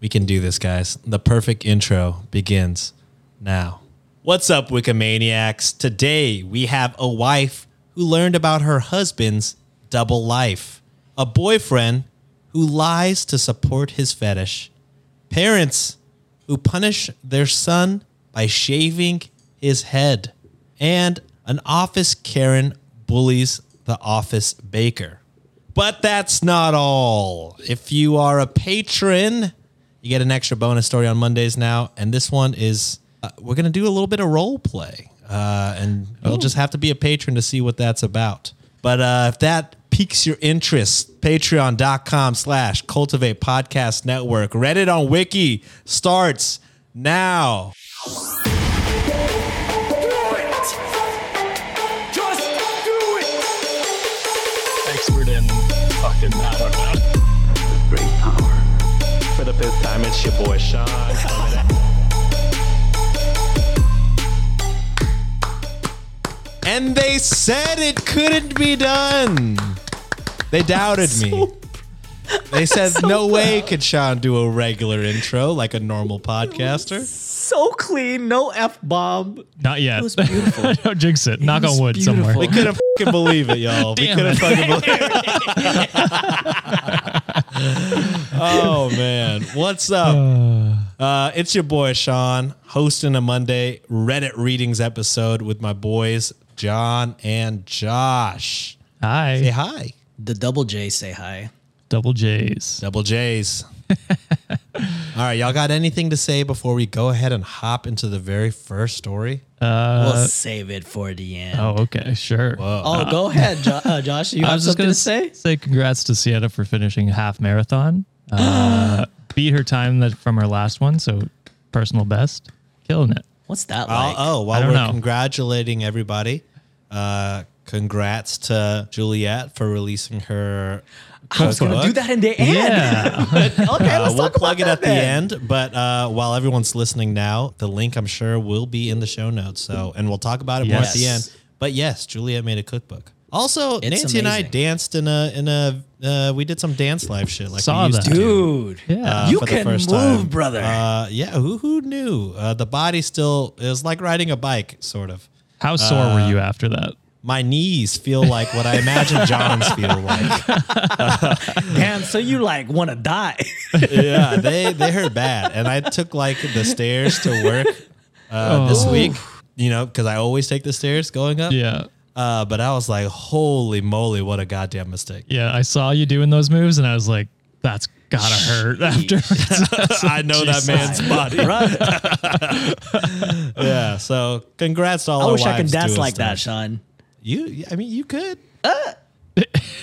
We can do this, guys. The perfect intro begins now. What's up, Wikimaniacs? Today we have a wife who learned about her husband's double life, a boyfriend who lies to support his fetish, parents who punish their son by shaving his head, and an office Karen bullies the office baker. But that's not all. If you are a patron, you get an extra bonus story on Mondays now, and this one is uh, we're gonna do a little bit of role play, uh, and you'll just have to be a patron to see what that's about. But uh, if that piques your interest, patreon.com slash cultivate podcast network. Reddit on wiki starts now. Time, it's your boy Sean. And they said it couldn't be done. They doubted me. They said no way could Sean do a regular intro like a normal podcaster. so clean, no f bomb. Not yet. It was beautiful. Don't jinx it. Knock on wood beautiful. somewhere. We couldn't fucking believe it, y'all. We Damn couldn't fucking believe Oh man. What's up? Uh, it's your boy Sean hosting a Monday Reddit readings episode with my boys John and Josh. Hi. Say hi. The double J say hi. Double J's. Double J's. All right, y'all got anything to say before we go ahead and hop into the very first story? we'll save it for the end. Oh, okay. Sure. Oh, go ahead, jo- uh, Josh. You I have was just something gonna say? say congrats to Sienna for finishing half marathon. Uh, beat her time that from her last one, so personal best. Killing it. What's that Oh, like? oh, I while we're know. congratulating everybody, uh, congrats to Juliet for releasing her. I was gonna do that in the end. Yeah. okay, Uh, let's we'll talk plug it about at that the end, but uh, while everyone's listening now, the link I'm sure will be in the show notes. So, and we'll talk about it more at the Yes. end. But yes, Juliet made a cookbook. Also, Nancy and I amazing. danced in a in a uh, we did some dance live shit like Saw we used that. to do. Dude, Yeah. uh, you for the can first move, time. brother. Uh, yeah, who who knew? Uh, the body still it was like riding a bike, sort of. How sore Uh, were you after that? My knees feel like what I imagine John's feel like. Damn, so you like want to die? yeah, they they hurt bad, and I took like the stairs to work uh, this Oh. week. You know, because I always take the stairs going up. Yeah. Uh, but I was like, holy moly, what a goddamn mistake. Yeah. I saw you doing those moves, and I was like, that's gotta hurt after. I know that man's body. Right. Yeah. So congrats to all I our wish I could dance doing like that, stuff. Sean. You, I mean, you could.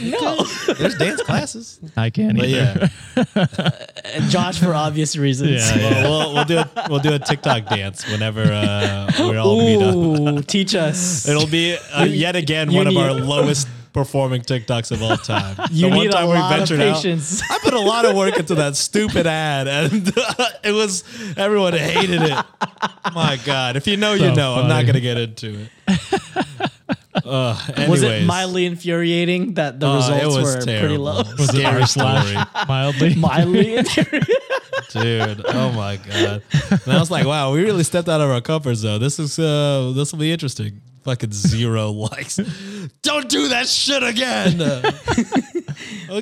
No, There's dance classes. I can't But either. yeah, And Josh for obvious reasons. Yeah, yeah. we'll, we'll do a, we'll do a TikTok dance whenever uh, we all meet up. Ooh, teach us. It'll be uh, yet again you one of our lowest performing TikToks of all time. You The one need a time we lot of ventured out. I put a lot of work into that stupid ad, and it was everyone hated it. My God, if you know, you So know. I'm not gonna get into it. Uh, Was it mildly infuriating that the Uh, results it was were pretty terrible. low? Was it Scary R story. slash mildly? mildly infuriating. dude. Oh my god! And I was like, wow, we really stepped out of our comfort zone. This is uh, this will be interesting. Fucking zero likes. Don't do that shit again.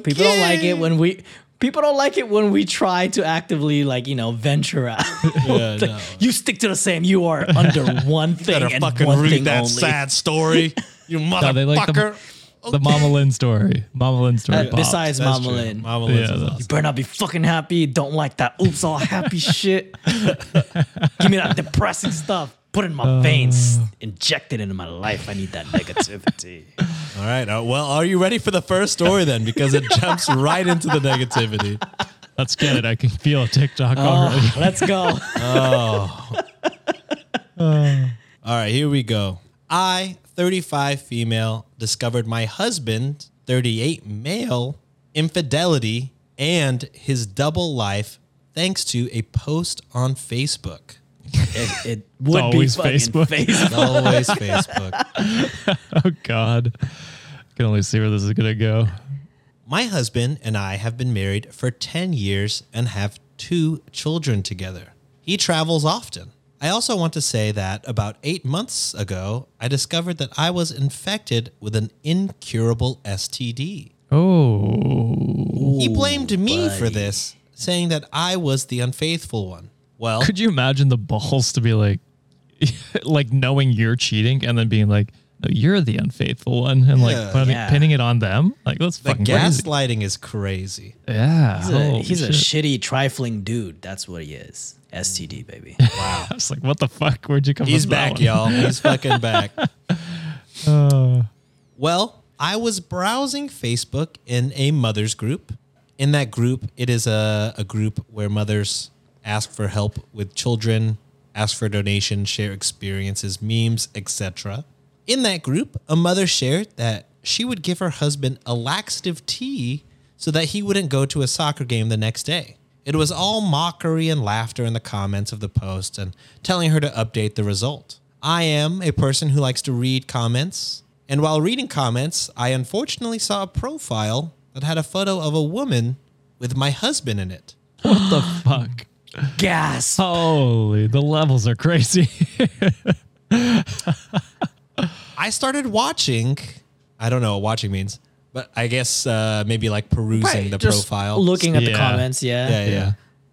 People don't like it when we. People don't like it when we try to actively, like you know, venture out. Yeah, Like, no. You stick to the same. You are under one thing better and fucking one read thing that only. sad story, you No, they like motherfucker. the, the Mama Lynn story. Mama Lynn story. Uh, besides That's Mama true. Lynn, Mama Lynn's Yeah, is that's- awesome. better not be fucking happy. Don't like that. Oops, all happy shit. Give me that depressing stuff. Put it in my veins. Inject it into my life. I need that negativity. All right. Uh, well, are you ready for the first story then? Because it jumps right into the negativity. Let's get it. I can feel a TikTok already. Oh, let's go. Oh. All right, here we go. I, 35 female, discovered my husband, 38 male, infidelity and his double life thanks to a post on Facebook. It, it would be always fucking Facebook. Facebook. Always Facebook. Oh God. I can only see where this is gonna go. My husband and I have been married for 10 years and have two children together. He travels often. I also want to say that about eight months ago, I discovered that I was infected with an incurable STD. Oh. He blamed me for this, saying that I was the unfaithful one. Well, Could you imagine the balls to be like like knowing you're cheating and then being like, no, you're the unfaithful one and Yeah. like putting, Yeah. pinning it on them? Like that's the fucking crazy. gaslighting is crazy. Yeah. He's, a, holy he's a shit. shitty, trifling dude. That's what he is. STD, baby. Wow. I was like, what the fuck? Where'd you come He's from? with that back, one? y'all. He's fucking back. Uh, Well, I was browsing Facebook in a mother's group. In that group, it is a, a group where mothers ask for help with children, ask for donations, share experiences, memes, etc. In that group, a mother shared that she would give her husband a laxative tea so that he wouldn't go to a soccer game the next day. It was all mockery and laughter in the comments of the post and telling her to update the result. I am a person who likes to read comments, and while reading comments, I unfortunately saw a profile that had a photo of a woman with my husband in it. what the fuck? Gas. Holy, the levels are crazy. I started watching, I don't know what watching means, but I guess uh, maybe like perusing the just profile. Looking at the Yeah. comments, yeah. yeah, yeah, Yeah.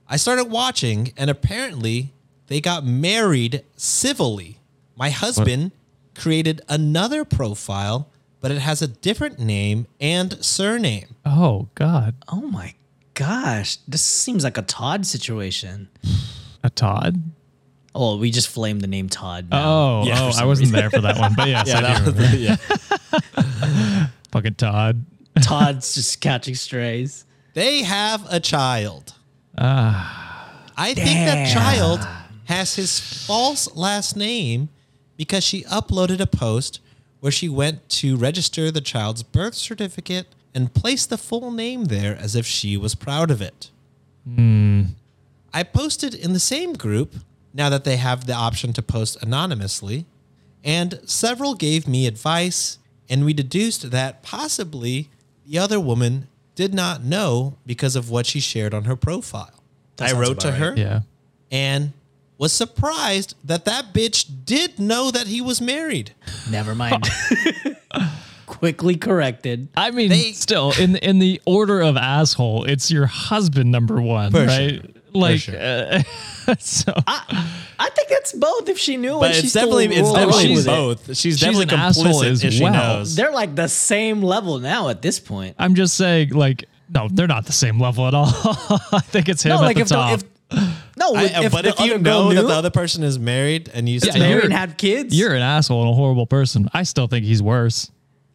I started watching, and apparently they got married civilly. My husband created another profile, but it has a different name and surname. oh God. Oh my gosh. This seems like a Todd situation. A Todd? Oh, we just flamed the name Todd. now. Oh, Yeah, oh, I wasn't reason. there for that one, but yes, I do that was- remember. yeah. Fucking Todd. Todd's just catching strays. They have a child. Ah. I think that child has his false last name because she uploaded a post where she went to register the child's birth certificate and placed the full name there as if she was proud of it. Hmm. I posted in the same group now that they have the option to post anonymously, and several gave me advice, and we deduced that possibly the other woman did not know because of what she shared on her profile. That I wrote to about her right. Yeah. and was surprised that that bitch did know that he was married. Never mind. Quickly corrected. I mean, They- still in in the order of asshole, it's your husband number one, For right? sure. Like, sure. uh, so I think it's both. If she knew, But and she it's still definitely it's rolled definitely along with it. both. She's, She's definitely an asshole complicit as if she well. knows. They're like the same level now at this point. I'm just saying, like, no, they're not the same level at all. I think it's him No, at like the if top. the, if no, I- if, but the if you other girl know that the other person is married and you gets still, married and had kids, You're an asshole and a horrible person. I still think he's worse.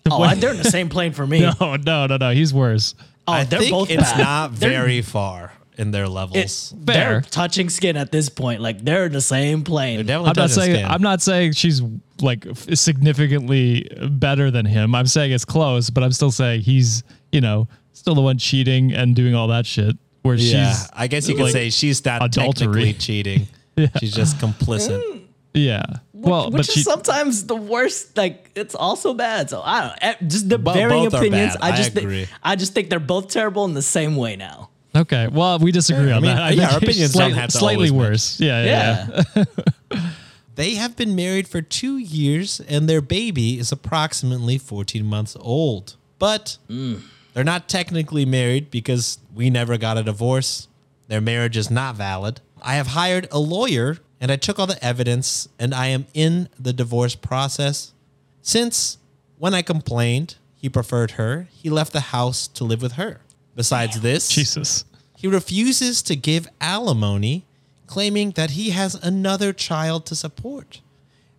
oh, I- they're in the same plane for me. No, no, no, no. He's worse. oh, I they're think both it's bad. not very far in their levels. It's they're touching skin at this point. Like they're in the same plane. They're definitely I'm not touching saying skin. I'm not saying she's like f- significantly better than him. I'm saying it's close, but I'm still saying he's you know still the one cheating and doing all that shit. Where yeah, she's I guess you could like, say she's not adultery. technically cheating. She's just complicit. yeah. Well, which but is she sometimes the worst. Like it's also bad. So I don't. eh, Just the Bo- varying opinions. I I just thi- agree. I just think they're both terrible in the same way now. okay. Well, we disagree I on mean, that. yeah, think our it's opinions don't have to slightly always match. worse. Yeah, yeah. yeah. Yeah. They have been married for two years and their baby is approximately 14 months old. But they're not technically married because we never got a divorce. Their marriage is not valid. I have hired a lawyer and I took all the evidence and I am in the divorce process. Since when I complained he preferred her, he left the house to live with her. Besides this, Jesus. he refuses to give alimony, claiming that he has another child to support,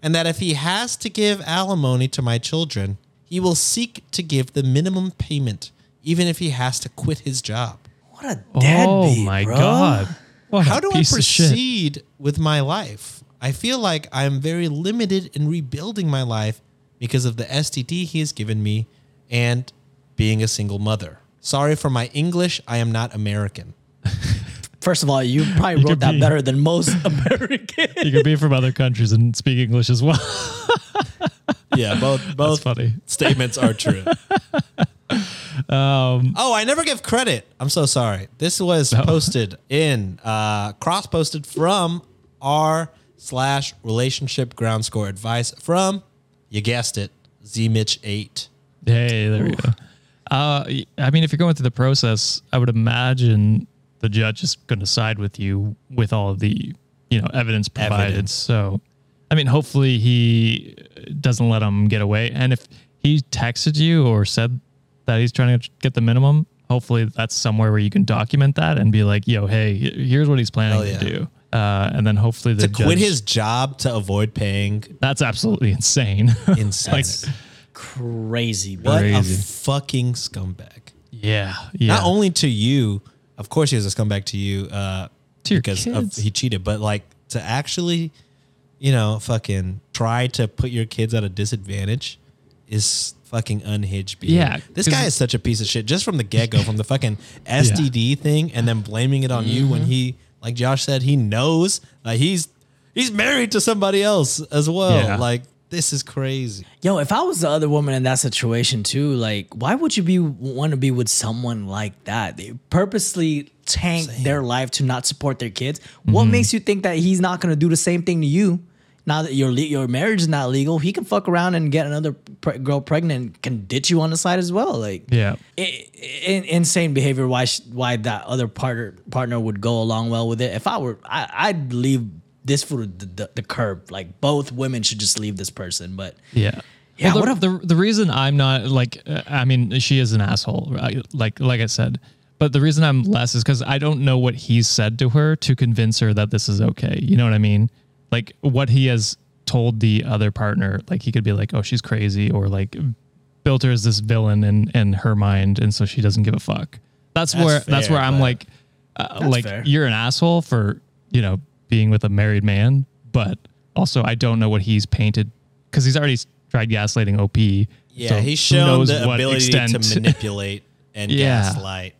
and that if he has to give alimony to my children, he will seek to give the minimum payment, even if he has to quit his job. What a deadbeat. oh my bro. god. What how do I piece of shit. proceed with my life? I feel like I'm very limited in rebuilding my life because of the STD he has given me and being a single mother. Sorry for my English. I am not American. First of all, you probably could wrote that be- better than most Americans. You could be from other countries and speak English as well. Yeah, both both funny. statements are true. Um, oh, I never give credit. I'm so sorry. This was posted in uh, cross posted from r slash relationship underscore advice from you guessed it Z Mitch eight. Hey, there we go. Uh, I mean, if you're going through the process, I would imagine the judge is going to side with you with all of the, you know, evidence provided. Evidence. So, I mean, hopefully he doesn't let him get away. And if he texted you or said that he's trying to get the minimum, hopefully that's somewhere where you can document that and be like, "Yo, hey, here's what he's planning yeah. to do." Uh, and then hopefully the To quit his job to avoid paying That's absolutely insane. insanity. Crazy, bro. what Crazy. a fucking scumbag. yeah, yeah. Not only to you, of course he was a scumbag to you uh, To your because of, he cheated, but like to actually, you know, fucking try to put your kids at a disadvantage is fucking unhinged. behavior. Yeah, this 'cause- guy is such a piece of shit just from the get go, from the fucking STD thing, and then blaming it on you Mm-hmm. when he, like Josh said, he knows like he's he's married to somebody else as well. Yeah. Like this is crazy. Yo, if I was the other woman in that situation too, like, why would you be want to be with someone like that? They purposely tank their life to not support their kids. What Mm-hmm. makes you think that he's not going to do the same thing to you? Now that your your marriage is not legal, he can fuck around and get another pre- girl pregnant, and can ditch you on the side as well. Like, yeah. insane behavior. Why sh- why that other partner partner would go along well with it? If I were, I, I'd leave this for the, the, the curb. Like both women should just leave this person. But Yeah. Yeah, Well, what the, the the reason I'm not like uh, I mean she is an asshole right? like like I said, but the reason I'm less is because I don't know what he's said to her to convince her that this is okay. You know what I mean? Like what he has told the other partner, like he could be like, oh she's crazy, or like built her as this villain in in her mind, and so she doesn't give a fuck. That's, where that's where I'm like, uh, like fair. you're an asshole for you know being with a married man, but also I don't know what he's painted because he's already tried gaslighting OP. Yeah, so he's shown the what ability extent- to manipulate and Yeah. gaslight.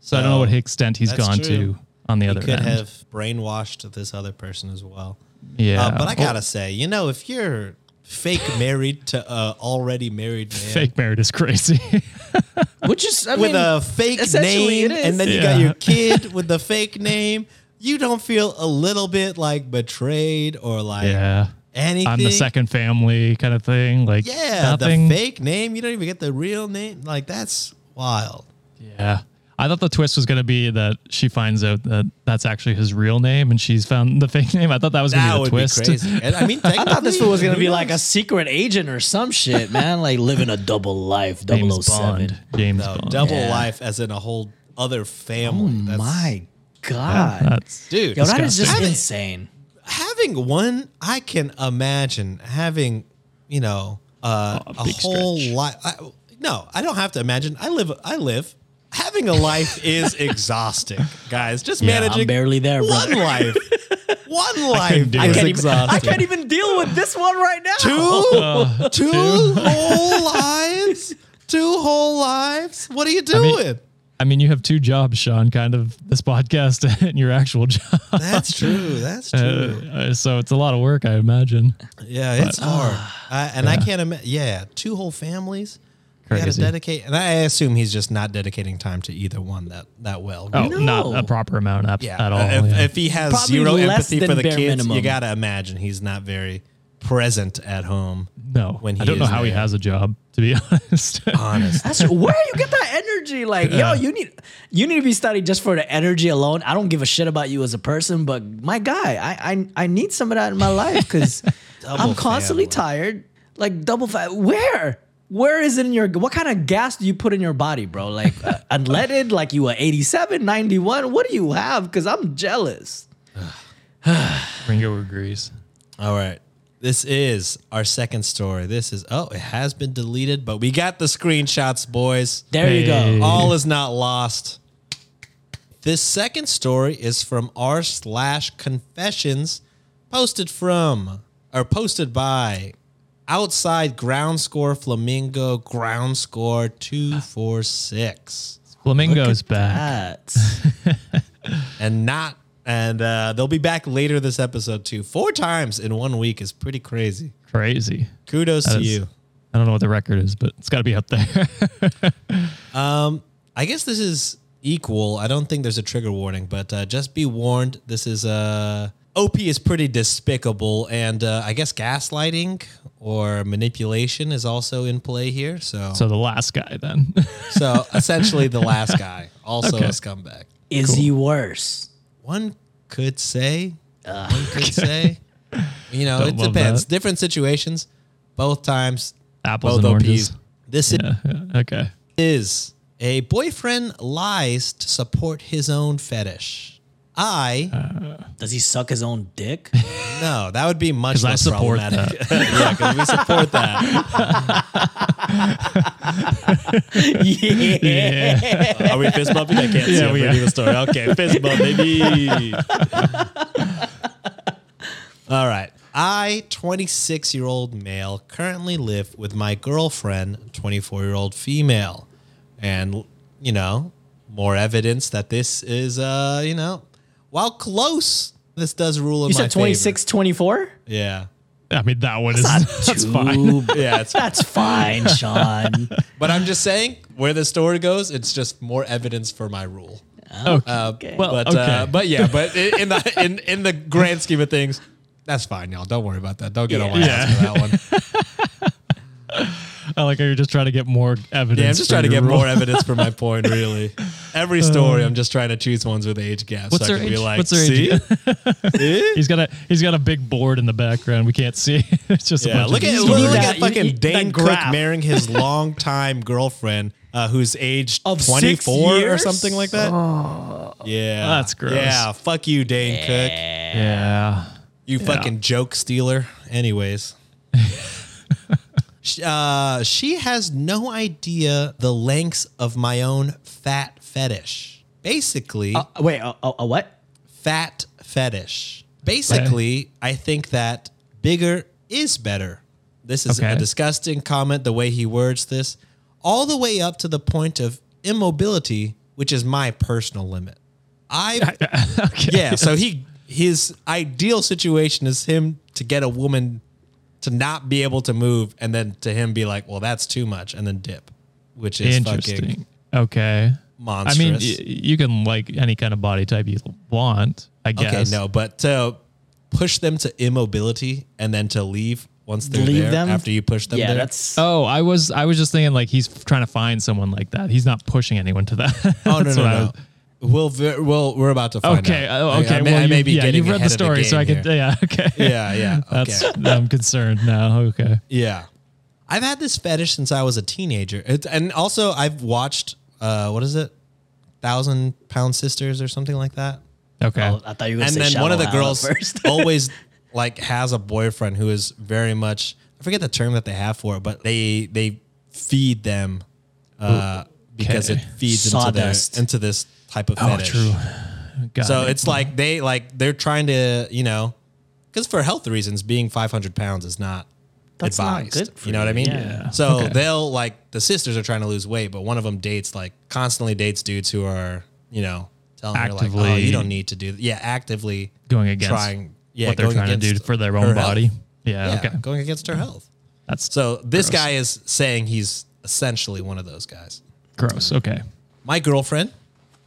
so I don't know what extent he's that's gone true. to on the He other could end. have brainwashed this other person as well. Yeah, Uh, but I gotta say, you know, if you're fake married to a already married man fake married is crazy. which is I with mean, a fake name, and then you got your kid with the fake name, you don't feel a little bit like betrayed or like yeah, anything. I'm the second family kind of thing. Like Yeah, nothing. the fake name. You don't even get the real name. Like that's wild. Yeah. I thought the twist was going to be that she finds out that that's actually his real name and she's found the fake name. I thought that was going to be would the twist. be crazy. I mean, I thought this was gonna be like a secret agent or some shit, man. Like living a double life, James 007. Bond. James No, Bond. double Yeah. life as in a whole other family. Oh That's- my god, That's dude. yo, that is just Having- insane. having one, I can imagine having, you know, uh, Oh, a big whole stretch. life. No, I don't have to imagine. I live. I live. Having a life is exhausting, guys. Just Yeah, managing. I'm barely there, one life. One life it. I can't, even, I can't even deal with this one right now. two, two whole lives. Two whole lives. What are you doing? mean- I mean, you have two jobs, Sean, kind of this podcast and your actual job. That's true. That's true. Uh, so it's a lot of work, I imagine. Yeah, it's hard. I, and I can't imagine. Yeah, two whole families. You got to dedicate, and I assume he's just not dedicating time to either one that that well. Oh, No. not a proper amount at, yeah. at all. If, yeah. if he has Probably zero less empathy than for the bare kids, minimum. you got to imagine he's not very present at home. no, when he I don't know is how he there. has a job, to be honest. Honest. That's where you get that energy. Like, yo, you need you need to be studied just for the energy alone. I don't give a shit about you as a person, but my guy, I I, I need some of that in my life because I'm constantly family. tired. Like double fat. Where? Where is it in your? What kind of gas do you put in your body, bro? Like uh, unleaded? Like you a 87, 91? What do you have? Because I'm jealous. Ringo agrees. All right. This is our second story. This is oh, it has been deleted, but we got the screenshots, boys. There you go. All is not lost. This second story is from r slash confessions, posted from or posted by outside underscore flamingo underscore two four six Flamingo's back. And not and uh, they'll be back later this episode too. Four times in one week is pretty crazy. Crazy. Kudos That to is- you. I don't know what the record is, but it's got to be up there. um, I guess this is equal. I don't think there's a trigger warning, but uh, just be warned. This is uh, OP is pretty despicable, and uh, I guess gaslighting or manipulation is also in play here. So, so, so the last guy then. So essentially, the last guy also Okay. a scumbag. Is he worse? One could say. One could say. You know, Don't it depends. that. Different situations. Both times. Apples both and OPs. oranges. This yeah, yeah. Okay. is a boyfriend lies to support his own fetish. I Does he suck his own dick? no, that would be much 'Cause I less support problematic. yeah, because we support that. yeah. Are we fist bumping? I can't see. Yeah, I'm we reading the story. Okay, fist bump, baby. All right. I, 26 year old male, currently live with my girlfriend, 24 year old female. And, you know, more evidence that this is, uh, you know, while close, this does rule in You my said 26, 24? favor. Yeah. I mean, that one is Not that's too fine. Yeah. It's, That's fine, Sean. but I'm just saying, where the story goes, it's just more evidence for my rule. Okay. Uh, Well, but okay. uh, but yeah, but i- in the in in the grand scheme of things, that's fine, y'all. Don't worry about that. Don't get on my Yeah. ass for that one. I like how you're just trying to get more evidence. Yeah, I'm just trying to get rule. more evidence for my point. Really, every story, I'm just trying to choose ones with age gaps. What's so I their can be age? like, What's their see, age? He's got a he's got a big board in the background. We can't see. it's just a yeah. bunch Look of at look, look that- at fucking need Dane Cook marrying his longtime girlfriend, uh, who's aged Of 24 or something like that. Oh, Yeah, That's gross. Yeah, fuck you, Dane Cook. yeah. You fucking joke stealer. Anyways. Uh, she has no idea the lengths of my own fat fetish. Basically, Uh, wait, a, a, a what? fat fetish. Basically, I think that bigger is better. This is a disgusting comment the way he words this, all the way up to the point of immobility, which is my personal limit. I yeah, so he his ideal situation is him to get a woman to not be able to move and then to him be like, "Well, that's too much," and then dip, which is fucking Interesting. Okay. monstrous. I mean, y- you can like any kind of body type you want. I guess. Okay, no, but to push them to immobility and then to leave once they're Leave there them? after you push them Yeah, there. that's. Oh, I was I was just thinking like he's trying to find someone like that. He's not pushing anyone to that. oh no That's no no. Was- We'll ver- we'll we're about to find Okay. out. oh, I- okay. I, may, well, I may you, be yeah, getting you've read the ahead of story, so I game can. here. Yeah. Okay. Yeah, yeah. That's. Okay. I'm concerned now. Okay. Yeah. I've had this fetish since I was a teenager. It's, and also I've watched uh what is it? Thousand Pound Sisters or something like that. Okay. Oh, I thought you were and say then one of the girls first. always like has a boyfriend who is very much I forget the term that they have for it, but they they feed them uh because it feeds Sawdust. into their into this type of oh, fetish. true. Got So it. it's like they like they're trying to, you know, because for health reasons, being 500 pounds is not That's not advised. good for you know what I mean? yeah. So Okay. they'll like the sisters are trying to lose weight, but one of them dates like constantly dates dudes who are, you know, telling her like, oh, you don't need to do that. Yeah, actively going against trying. Yeah, what they're trying to do for their own body. Yeah. Yeah, Okay. going against her health. That's So this Gross. guy is saying he's essentially one of those guys. gross. Okay. My girlfriend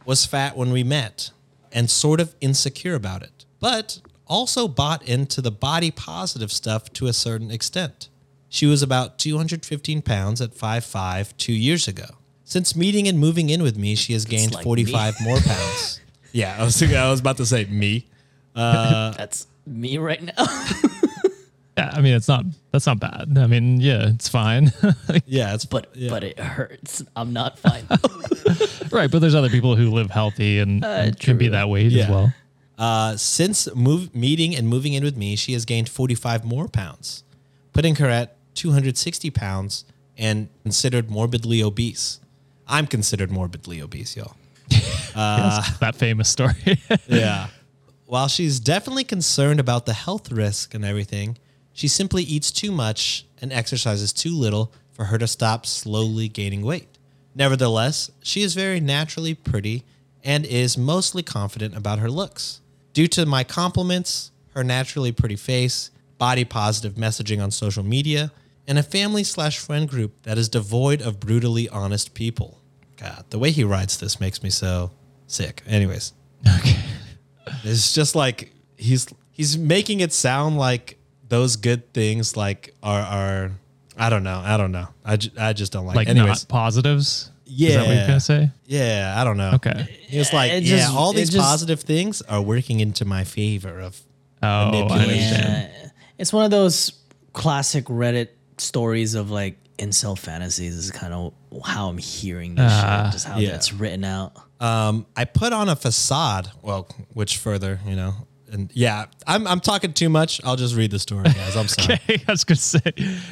was fat when we met and sort of insecure about it, but also bought into the body positive stuff to a certain extent. She was about 215 pounds at 5'5 two years ago. Since meeting and moving in with me, she has gained like 45 more pounds. Yeah, I was, I was about to say me. Uh, That's me right now. Yeah. I mean, it's not. That's not bad. I mean, yeah, it's fine. Yeah, it's but yeah. but it hurts. I'm not fine. right. But there's other people who live healthy and, and can be that weight Yeah. as well. Uh, since move, meeting and moving in with me, she has gained 45 more pounds, putting her at 260 pounds and considered morbidly obese. I'm considered morbidly obese, y'all. Yes, that famous story. yeah. While she's definitely concerned about the health risk and everything, she simply eats too much and exercises too little for her to stop slowly gaining weight. Nevertheless, she is very naturally pretty and is mostly confident about her looks. Due to my compliments, her naturally pretty face, body positive messaging on social media, and a family slash friend group that is devoid of brutally honest people. God, the way he writes this makes me so sick. Anyways, okay. it's just like he's he's making it sound like those good things like are are I don't know I don't know I, ju- I just don't like. Like. Anyways, not positives. Yeah. Is that what you're gonna say? yeah, I don't know. Okay. It's like It yeah, all it these just- positive things are working into my favor of Oh, I Manipulation. understand. Yeah, it's one of those classic Reddit stories of like incel fantasies. Is kind of how I'm hearing this shit, just how yeah. that's written out. um I put on a facade. Well, which further, you know. And yeah, I'm I'm talking too much. I'll just read the story, guys. I'm sorry. Okay, I was gonna say.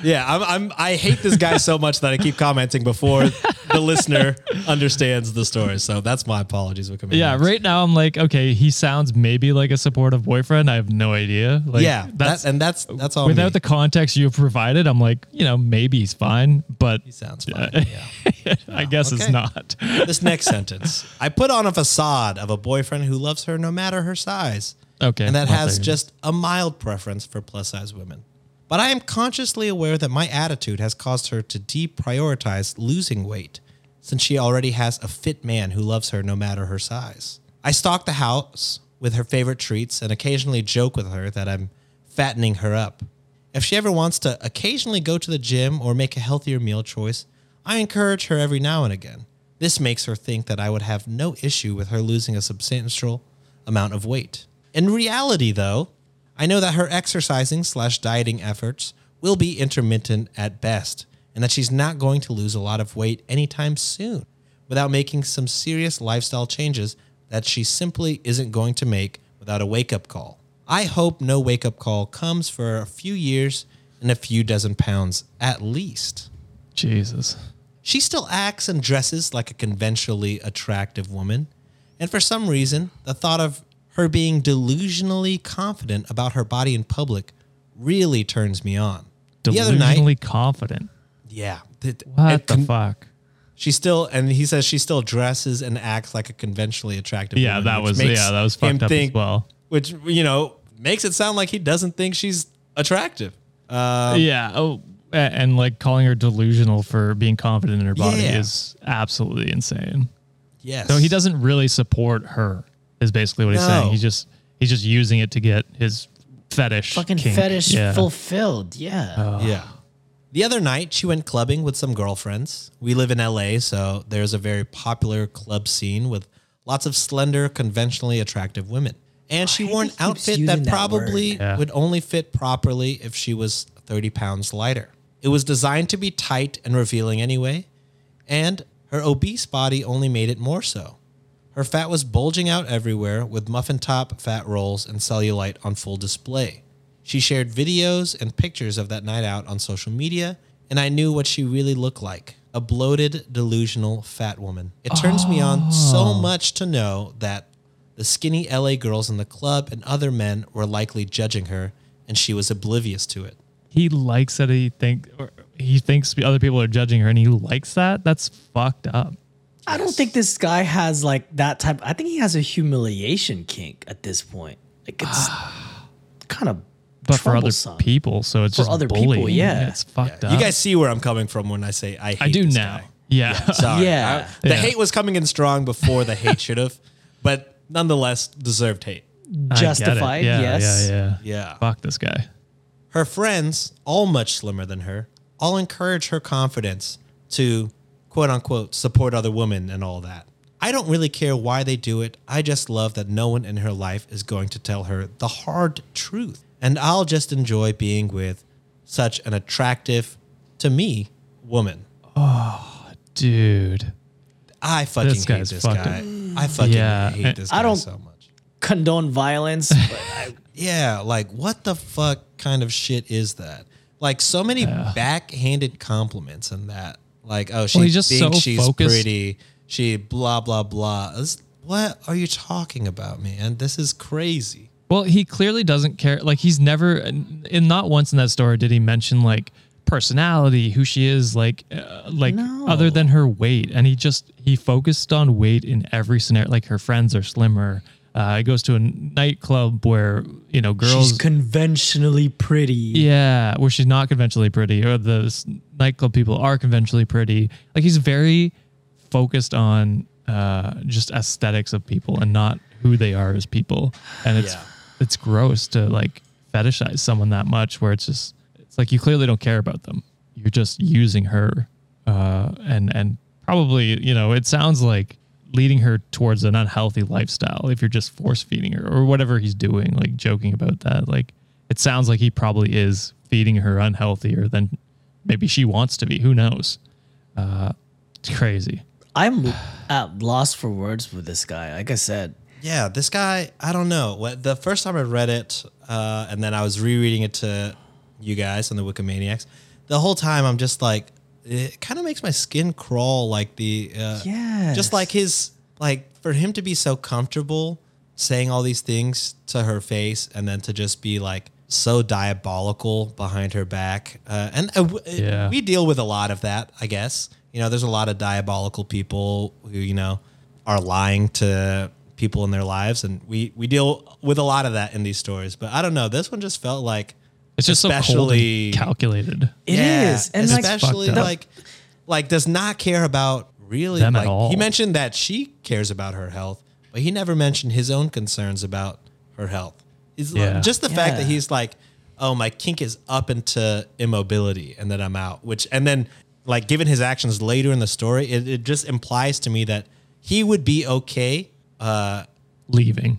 Yeah, I'm, I'm. I hate this guy so much that I keep commenting before the listener understands the story. So that's my apologies. for With Yeah, right now I'm like, okay, he sounds maybe like a supportive boyfriend. I have no idea. Like, yeah, that's that, and that's that's all. without me. the context you've provided. I'm like, you know, maybe he's fine, but he sounds fine. Yeah. I guess it's not. this next sentence. I put on a facade of a boyfriend who loves her no matter her size. Okay, And that has just a mild preference for plus size women. But I am consciously aware that my attitude has caused her to deprioritize losing weight since she already has a fit man who loves her no matter her size. I stock the house with her favorite treats and occasionally joke with her that I'm fattening her up. If she ever wants to occasionally go to the gym or make a healthier meal choice, I encourage her every now and again. This makes her think that I would have no issue with her losing a substantial amount of weight. In reality, though, I know that her exercising slash dieting efforts will be intermittent at best, and that she's not going to lose a lot of weight anytime soon without making some serious lifestyle changes that she simply isn't going to make without a wake up call. I hope no wake up call comes for a few years and a few dozen pounds at least. Jesus. She still acts and dresses like a conventionally attractive woman. And for some reason, the thought of her being delusionally confident about her body in public really turns me on. The other night, Delusionally confident. yeah. What the con- fuck? She still, and he says she still dresses and acts like a conventionally attractive Yeah, woman, that which was makes yeah, that was him fucked up as think- well. Which, you know, makes it sound like he doesn't think she's attractive. Uh, yeah. Oh, a- and like calling her delusional for being confident in her body Yeah. is absolutely insane. yes. So he doesn't really support her. Is basically what he's No. saying. He's just he's just using it to get his fetish. Fucking kink. fetish Yeah. fulfilled. Yeah. Yeah. The other night, she went clubbing with some girlfriends. We live in LA, so there's a very popular club scene with lots of slender, conventionally attractive women. And she hate wore an he keeps outfit using that that probably word. Yeah. would only fit properly if she was 30 pounds lighter. It was designed to be tight and revealing anyway, and her obese body only made it more so. Her fat was bulging out everywhere with muffin top, fat rolls, and cellulite on full display. She shared videos and pictures of that night out on social media, and I knew what she really looked like a bloated, delusional fat woman. It turns me on so oh. much to know that the skinny LA girls in the club and other men were likely judging her, and she was oblivious to it. He likes that he think or he thinks other people are judging her, and he likes that. That's fucked up. I don't think this guy has like that type. I think he has a humiliation kink at this point. Like it's kind of. But for other troublesome. people, so it's For just other people, bullying. yeah. it's fucked up. You guys see where I'm coming from when I say I hate I do this now. guy. Yeah. Sorry. Yeah. I- the Yeah. hate was coming in strong before the hate should have, but nonetheless deserved hate. I get it. Justified, Yeah, yes. Yeah, yeah. Yeah. Fuck this guy. Her friends, all much slimmer than her, all encourage her confidence to quote unquote support other women and all that. I don't really care why they do it. I just love that no one in her life is going to tell her the hard truth. And I'll just enjoy being with such an attractive, to me, woman. Oh, dude. I fucking This hate this fucked guy. I fucking Yeah, hate and- this I guy don't- so much. condone violence. But I, Yeah, like what the fuck kind of shit is that? Like so many backhanded compliments and that. Like, oh, she Well, just thinks so she's focused- pretty. She blah blah blah. It's- what are you talking about, man? This is crazy. Well, he clearly doesn't care. Like he's never, and not once in that story did he mention like personality, who she is, like, uh, like No. other than her weight. And he just he focused on weight in every scenario. Like her friends are slimmer. Uh, he goes to a nightclub where you know girls. She's conventionally pretty. yeah, where she's not conventionally pretty, or the s- nightclub people are conventionally pretty. Like he's very focused on uh, just aesthetics of people and not who they are as people. And it's Yeah. it's gross to like fetishize someone that much, where it's just it's like you clearly don't care about them. You're just using her, uh, and and probably you know it sounds like leading her towards an unhealthy lifestyle if you're just force feeding her or whatever he's doing, like joking about that. Like it sounds like he probably is feeding her unhealthier than maybe she wants to be. Who knows? Uh, it's crazy. I'm at loss for words with this guy. Like I said, Yeah, this guy, I don't know. What the first time I read it, uh, and then I was rereading it to you guys on the Wikimaniacs. The whole time, I'm just like, it kind of makes my skin crawl. Like the, uh, Yes. just like his, like for him to be so comfortable saying all these things to her face, and then to just be like so diabolical behind her back. Uh, and uh, w- Yeah. we deal with a lot of that, I guess. You know, there's a lot of diabolical people who, you know, are lying to people in their lives. And we, we deal with a lot of that in these stories. But I don't know. This one just felt like, It's just so cold especially and calculated. It is, yeah, and especially fucked up. like, like does not care about really Them at like all. he mentioned that she cares about her health, but he never mentioned his own concerns about her health. It's like- just the fact that he's like, oh, my kink is up into immobility, and then I'm out. Which and then like given his actions later in the story, it, it just implies to me that he would be okay. Uh, Leaving.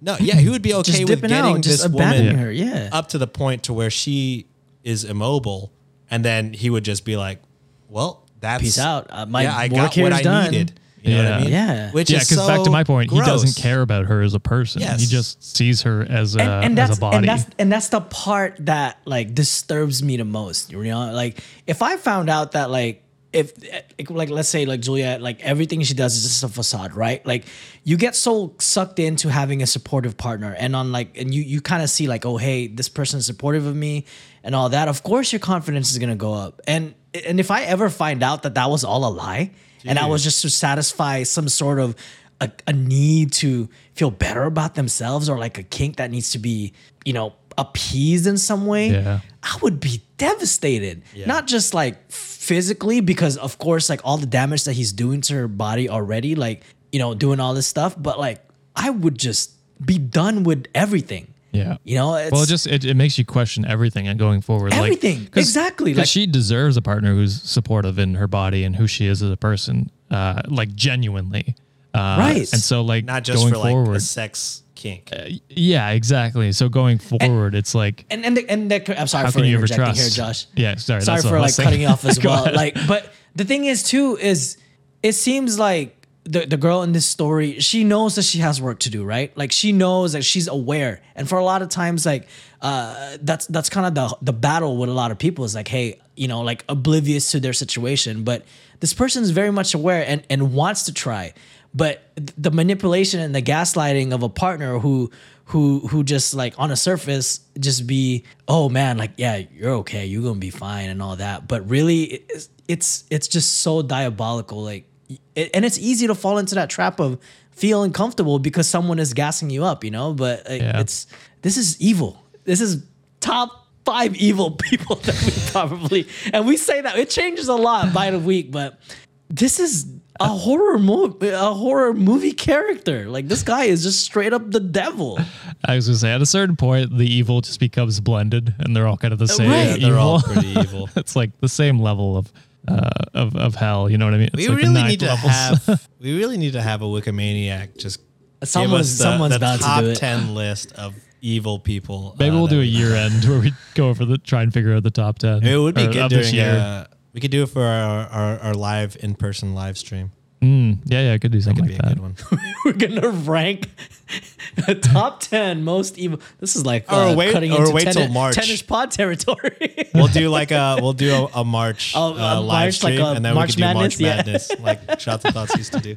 no, yeah, he would be okay with dipping getting out, this woman her. Yeah. up to the point to where she is immobile, and then he would just be like, "Well, that's Peace out. Uh, my yeah, I work got here what is I done." needed." You know what I Yeah. mean? Yeah. Which yeah, is because back to my point, he gross. doesn't care about her as a person. Yes. He just sees her as a, and, and as that's a body. and that's and that's the part that like disturbs me the most. You know, like if I found out that like if eh, like let's say like Juliet, like everything she does is just a facade, right? Like you get so sucked into having a supportive partner, and on like and you you kind of see like oh hey this person is supportive of me and all that. Of course your confidence is gonna go up, and and if I ever find out that that was all a lie, and I was just to satisfy some sort of a, a need to feel better about themselves or like a kink that needs to be, you know, appeased in some way, Yeah. I would be devastated. Yeah. Not just like physically, because of course, like all the damage that he's doing to her body already, like, you know, doing all this stuff, but like I would just be done with everything. Yeah. You know, it's, well, it just it, it makes you question everything and going forward. like- Everything. 'cause- Exactly. 'cause Like- she deserves a partner who's supportive in her body and who she is as a person, uh, like genuinely. Uh, Right. And so, like, not just going for like forward, a sex kink. yeah, exactly. So going forward, it's like, and and the, and the, I'm sorry for you ever interjecting trust? here, Josh. Yeah, sorry. sorry that's for like saying. cutting you off as well. ahead. Like, but the thing is too is it seems like the the girl in this story she knows that she has work to do, right? Like she knows that she's aware, and for a lot of times, like uh, that's that's kind of the the battle with a lot of people is like, hey, you know, like oblivious to their situation, but this person is very much aware and and wants to try. But the manipulation and the gaslighting of a partner who who who just like on a surface just be oh man like yeah you're okay you're gonna be fine and all that but really it's it's, it's just so diabolical like and it's easy to fall into that trap of feeling comfortable because someone is gassing you up you know but uh, Yeah. it's this is evil this is top five evil people that we probably and we say that it changes a lot by the week but this is a horror movie a horror movie character like this guy is just straight up the devil I was gonna say, at a certain point, the evil just becomes blended, and they're all kind of the oh, same. right. Yeah, they're all pretty evil. it's like the same level of uh, of of hell. You know what I mean? It's We like really ninth need to levels. have. we really need to have a Wikimaniac just give Someone's- us the, someone's the about to top do it. ten list of evil people. Maybe uh, we'll do a year end where we go over the try and figure out the top ten. It would be good of this during. year. Uh, we could do it for our, our, our live in person live stream. Mm, yeah, yeah, I could do That something could be like a that. good one. we're gonna rank the top 10 most evil this is like Or uh, wait- cutting or into wait till tennis, March. tennis pod territory We'll do like a we'll do a, a March Oh, uh, a live March, like stream, a and then March we can do Madness, March yeah. Madness, like Shots and Thoughts used to do.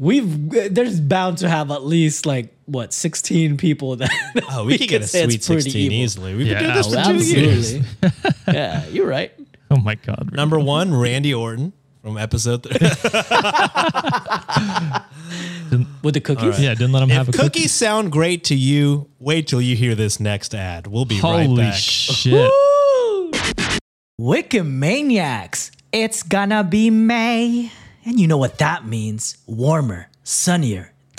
we've there's bound to have at least like what 16 people that Oh, we, could get a sweet pretty 16 evil. easily. We Yeah, could do this for two years. yeah, you're right. Oh my god. Number one, Randy Orton from episode three. With the cookies. Yeah, didn't let him have if a cookie. cookies sound great to you, wait till you hear this next ad. We'll be right Holy back. shit. Woo! Wikimaniacs, it's gonna be May. And you know what that means. Warmer, sunnier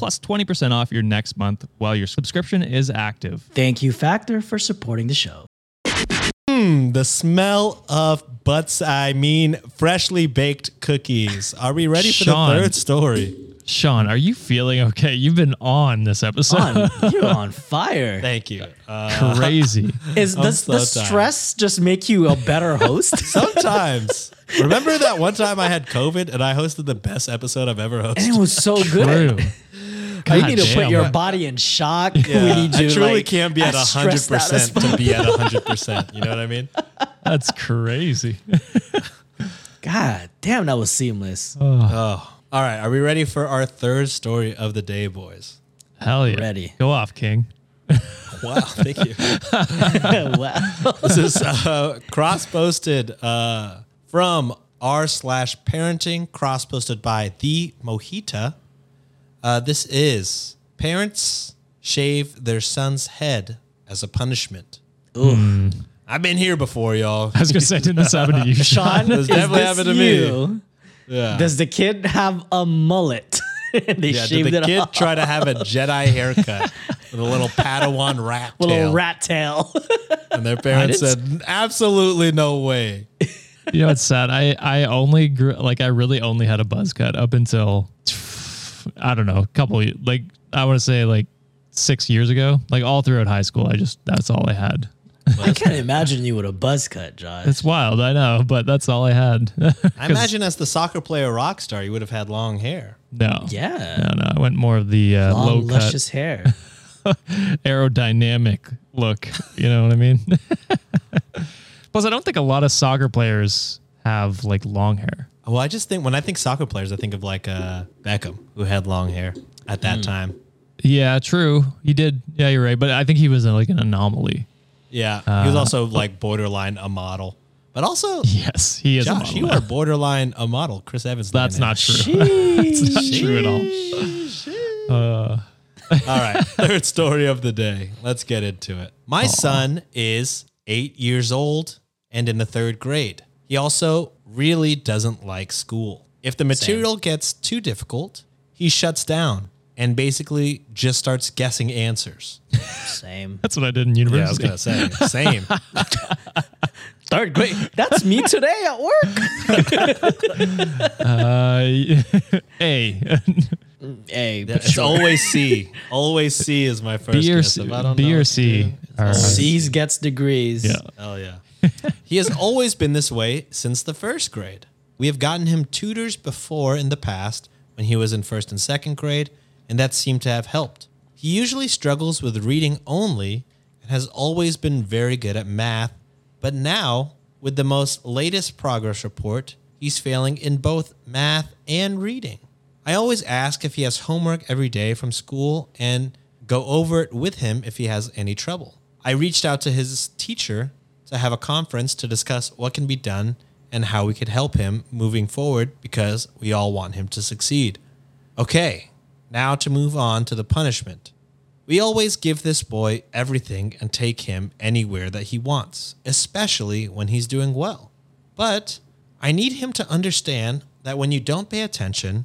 plus 20% off your next month while your subscription is active. Thank you, Factor, for supporting the show. The smell of butts, I mean, freshly baked cookies. Are we ready for Sean. the third story? Sean, are you feeling okay? You've been on this episode. On, you're on fire. Thank you. Uh, Crazy. Is does so the tired. stress just make you a better host? sometimes. Remember that one time I had COVID and I hosted the best episode I've ever hosted? and it was so good. True. you need to God put damn. your body in shock. Yeah, we need you I truly like, can't be at as hundred stressed out as percent to be at hundred percent. You know what I mean? That's crazy. God damn, that was seamless. Oh, all right. Are we ready for our third story of the day, boys? Hell yeah. Ready. Go off, King. Wow, thank you. wow. This is uh, cross posted uh, from r slash parenting, cross posted by the Mojita. Uh, this is parents shave their son's head as a punishment. Ooh, I've been here before, y'all. I was gonna say, didn't this happen to you, Sean? Sean, This definitely this happened to me. Yeah. Does the kid have a mullet? they yeah, did the it kid off. try to have a Jedi haircut with a little Padawan rat a Little tail? rat tail. and their parents said, absolutely no way. You know it's sad? I I only grew like I really only had a buzz cut up until I don't know a couple like I want to say like six years ago. Like all throughout high school, I just that's all I had. I can't imagine you with a buzz cut, Josh. It's wild, I know, but that's all I had. I imagine as the soccer player rock star, you would have had long hair. no, yeah. no, no. I went more of the uh, Long, low cut, luscious hair. aerodynamic look. You know what I mean? Plus, I don't think a lot of soccer players have like long hair. Well, I just think when I think soccer players, I think of like uh, Beckham, who had long hair at that time. Yeah, true. He did. Yeah, you're right. But I think he was uh, like an anomaly. Yeah, he was also like borderline a model, but also Yes, he is. a Josh, model you are borderline a model. Chris Evans. That's not at true. That's not true at all. it. All right, third story of the day. Let's get into it. My son is eight years old and in the third grade. He also really doesn't like school. If the material gets too difficult, he shuts down and basically just starts guessing answers. Same. That's what I did in Yeah, I was gonna say same. Third grade. That's me today at work. uh, hey, Hey, but It's sure. always C. Always C is my first B or guess. C, If I don't B know, or C. are- C's gets degrees. yeah. Oh yeah. he has always been this way since the first grade. We have gotten him tutors before in the past when he was in first and second grade, and that seemed to have helped. He usually struggles with reading only and has always been very good at math, but now, with the most latest progress report, he's failing in both math and reading. I always ask if he has homework every day from school and go over it with him if he has any trouble. I reached out to his teacher to have a conference to discuss what can be done and how we could help him moving forward because we all want him to succeed. Okay, now to move on to the punishment. We always give this boy everything and take him anywhere that he wants, especially when he's doing well. But I need him to understand that when you don't pay attention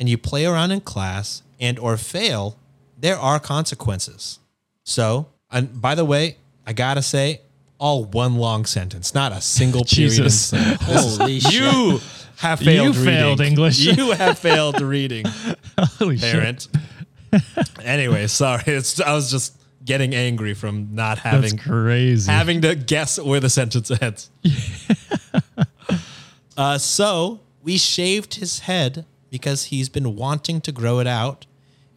and you play around in class and or fail, there are consequences. So, and by the way, I got to say all one long sentence, not a single period. Jesus. some- This Holy shit. you have failed You reading. failed English. You have failed reading Holy shit. parent. anyway, sorry. It's I was just getting angry from not That's having crazy. having to guess where the sentence ends. uh, so we shaved his head because he's been wanting to grow it out,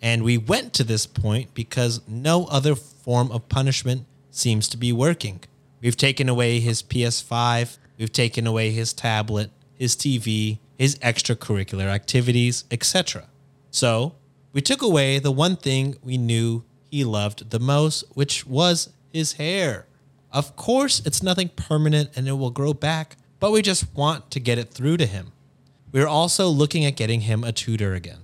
and we went to this point because no other form of punishment seems to be working. We've taken away his PS5, we've taken away his tablet, his TV, his extracurricular activities, etc. So we took away the one thing we knew he loved the most, which was his hair. Of course, it's nothing permanent and it will grow back, but we just want to get it through to him. We're also looking at getting him a tutor again.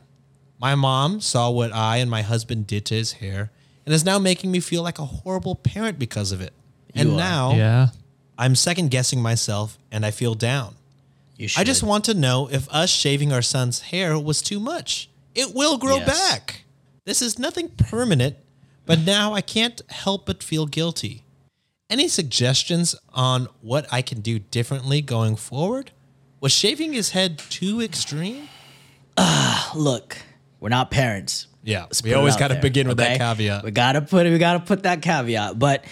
My mom saw what I and my husband did to his hair and is now making me feel like a horrible parent because of it. and You are. now yeah. I'm second guessing myself and I feel down. You should. I just want to know if us shaving our son's hair was too much. It will grow Yes. back. This is nothing permanent, but now I can't help but feel guilty. Any suggestions on what I can do differently going forward? Was shaving his head too extreme? look. We're not parents. Yeah, Let's we always got to begin with okay? that caveat. We gotta put it. We gotta put that caveat. But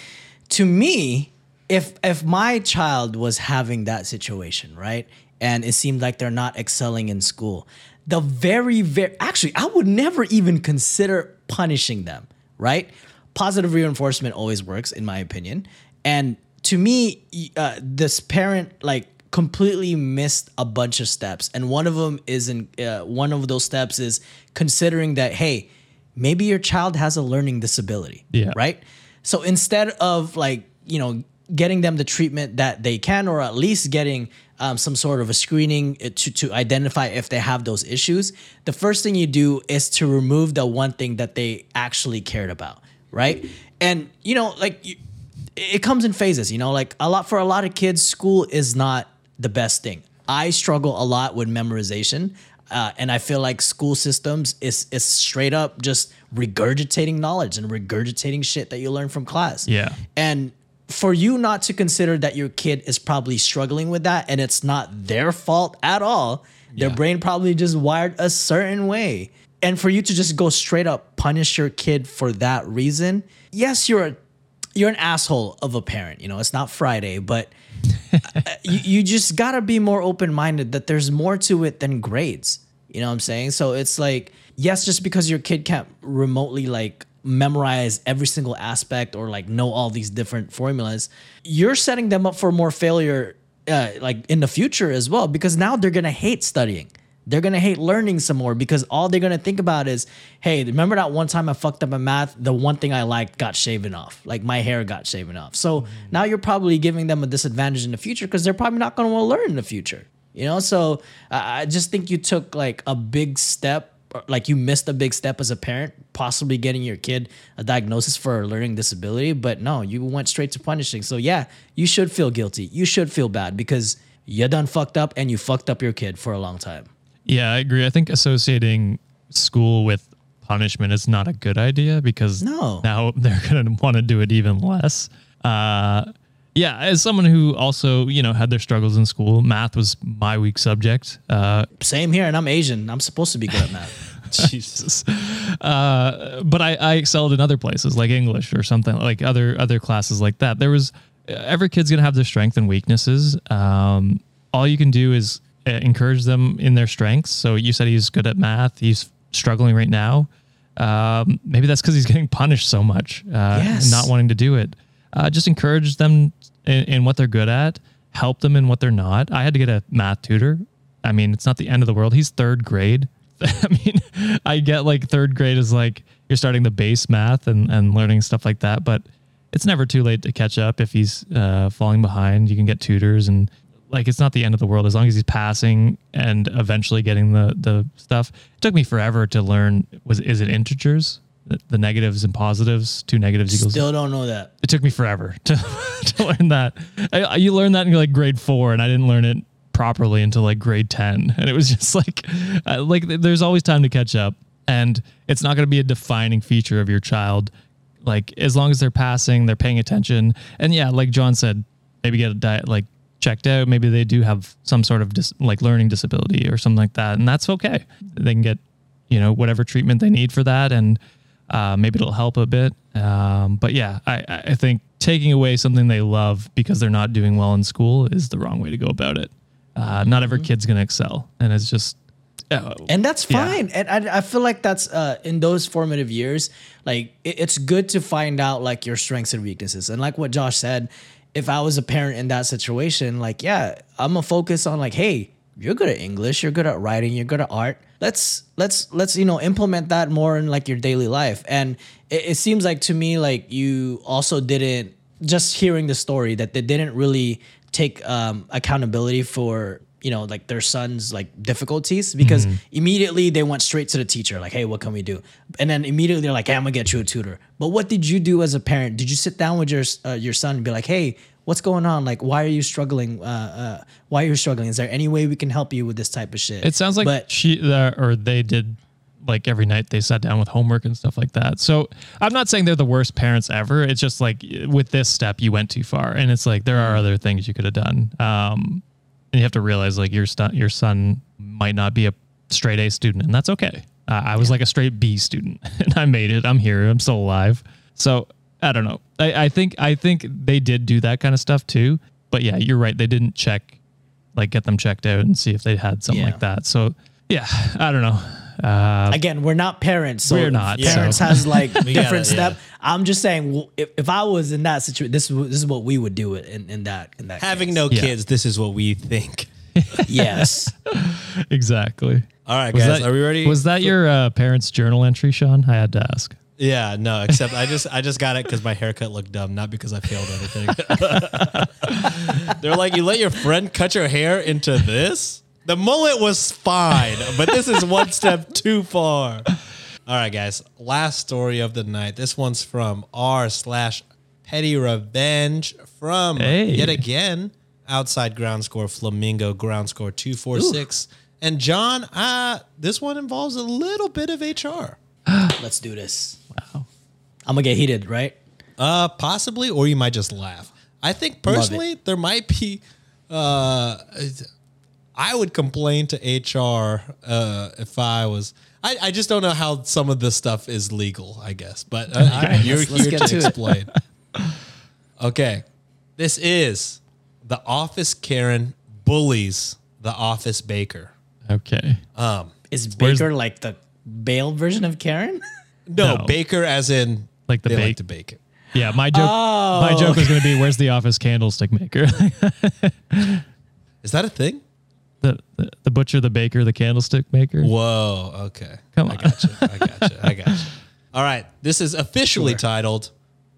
to me, if if my child was having that situation, right, and it seemed like they're not excelling in school, the very very actually, I would never even consider punishing them. Right, positive reinforcement always works, in my opinion. And to me, uh, this parent like completely missed a bunch of steps. And one of them is in uh, one of those steps is considering that hey maybe your child has a learning disability Yeah. right? So instead of like you know getting them the treatment that they can or at least getting um, some sort of a screening uh, to, to identify if they have those issues the first thing you do is to remove the one thing that they actually cared about right? And you know like you, it comes in phases, you know, like a lot for a lot of kids, school is not the best thing. I struggle a lot with memorization. Uh, and I feel like school systems is is straight up just regurgitating knowledge and regurgitating shit that you learn from class. Yeah. And for you not to consider that your kid is probably struggling with that and it's not their fault at all, their Yeah. brain probably just wired a certain way. And for you to just go straight up punish your kid for that reason, yes, you're a you're an asshole of a parent. You know, it's not Friday, but you, you just gotta be more open minded that there's more to it than grades. You know what I'm saying? So it's like, yes, just because your kid can't remotely like memorize every single aspect or like know all these different formulas, you're setting them up for more failure uh, like in the future as well because now they're gonna hate studying. They're gonna hate learning some more because all they're gonna think about is, hey, remember that one time I fucked up in math? The one thing I liked got shaven off. Like my hair got shaven off. So mm-hmm. now you're probably giving them a disadvantage in the future because they're probably not gonna want to learn in the future. You know, so I just think you took like a big step, or, like you missed a big step as a parent, possibly getting your kid a diagnosis for a learning disability. But no, you went straight to punishing. So yeah, you should feel guilty. You should feel bad because you done fucked up and you fucked up your kid for a long time. Yeah, I agree. I think associating school with punishment is not a good idea because No. now they're going to want to do it even less. Uh, yeah, as someone who also, you know, had their struggles in school, math was my weak subject. Uh, Same here, and I'm Asian. I'm supposed to be good at math. Jesus. uh, but I, I excelled in other places like English or something like other other classes like that. There was every kid's gonna have their strengths and weaknesses. Um, all you can do is encourage them in their strengths. So you said he's good at math. He's struggling right now. Um, maybe that's because he's getting punished so much, uh, Yes. not wanting to do it. Uh, just encourage them in, in what they're good at. Help them in what they're not. I had to get a math tutor I mean, it's not the end of the world. He's third grade. I mean, I get like third grade is like you're starting the base math and, and learning stuff like that, but it's never too late to catch up if he's uh, falling behind. You can get tutors and like it's not the end of the world as long as he's passing and eventually getting the the stuff. It took me forever to learn was is it integers? The, the negatives and positives, two negatives equals Still don't know that. it took me forever to, to learn that. I, I- you learn that in like grade four, and I didn't learn it properly until like grade ten. And it was just like, uh, like there's always time to catch up, and it's not going to be a defining feature of your child. Like as long as they're passing, they're paying attention, and yeah, like John said, maybe get a diet like checked out. Maybe they do have some sort of dis- like learning disability or something like that, and that's okay. They can get you know whatever treatment they need for that and uh, maybe it'll help a bit um, but yeah I, I think taking away something they love because they're not doing well in school is the wrong way to go about it uh, not every kid's going to excel and it's just uh, and that's Yeah. fine and I, I feel like that's uh in those formative years like it, it's good to find out like your strengths and weaknesses and like what josh said if i was a parent in that situation like yeah i'm gonna focus on like hey you're good at english you're good at writing you're good at art. Let's let's let's you know implement that more in like your daily life. And it, it seems like to me like you also didn't just hearing the story that they didn't really take um, accountability for you know like their son's like difficulties because immediately they went straight to the teacher like hey what can we do? And then immediately they're like hey i'm gonna get you a tutor. But what did you do as a parent? Did you sit down with your uh, your son and be like hey what's going on? Like why are you struggling uh, uh, why are you struggling? Is there any way we can help you with this type of shit? It sounds like but she uh, or they did like every night they sat down with homework and stuff like that. So i'm not saying they're the worst parents ever. It's just like with this step you went too far. And it's like there are other things you could have done. Um, and you have to realize like your son your son might not be a straight A student, and that's okay. Uh, I was like a straight B student, and I made it. I'm here. I'm still alive. So I don't know. I, I think I think they did do that kind of stuff too. But yeah, you're right. They didn't check, like get them checked out and see if they had something Yeah. like that. So yeah, I don't know. Uh, again we're not parents so We're not, parents so- has like gotta- different yeah. step i'm just saying well, if, if i was in that situation this is this is what we would do it in, in that in that Having case. no Yeah. kids, this is what we think. yes exactly. All right, Was guys, that, are we ready? Was that your uh, parents' journal entry, Sean? I had to ask. Yeah, no, except I just I just got it because my haircut looked dumb, not because I failed anything. They're like, you let your friend cut your hair into this? The mullet was fine, but this is one step too far. All right, guys. Last story of the night. This one's from r slash petty revenge from Hey. yet again outside underscore flamingo underscore two four six. And John, uh, this one involves a little bit of HR. let's do this wow i'm gonna get heated right Uh, possibly, or you might just laugh. I think personally, there might be. Uh, I would complain to HR uh, if I was. I, I just don't know how some of this stuff is legal. I guess, but uh, right, you're let's- let's here get to to explain. okay, this is the office Karen bullies the office baker. Okay. is baker like the Bale version of karen No, No. baker as in Like the they bake- like to bake it. Yeah, my joke. my joke was going to be, "Where's the office candlestick maker? Is that a thing? The, the the butcher, the baker, the candlestick maker." Whoa. Okay. Come on. I on. gotcha. I gotcha. I gotcha. All right. This is officially titled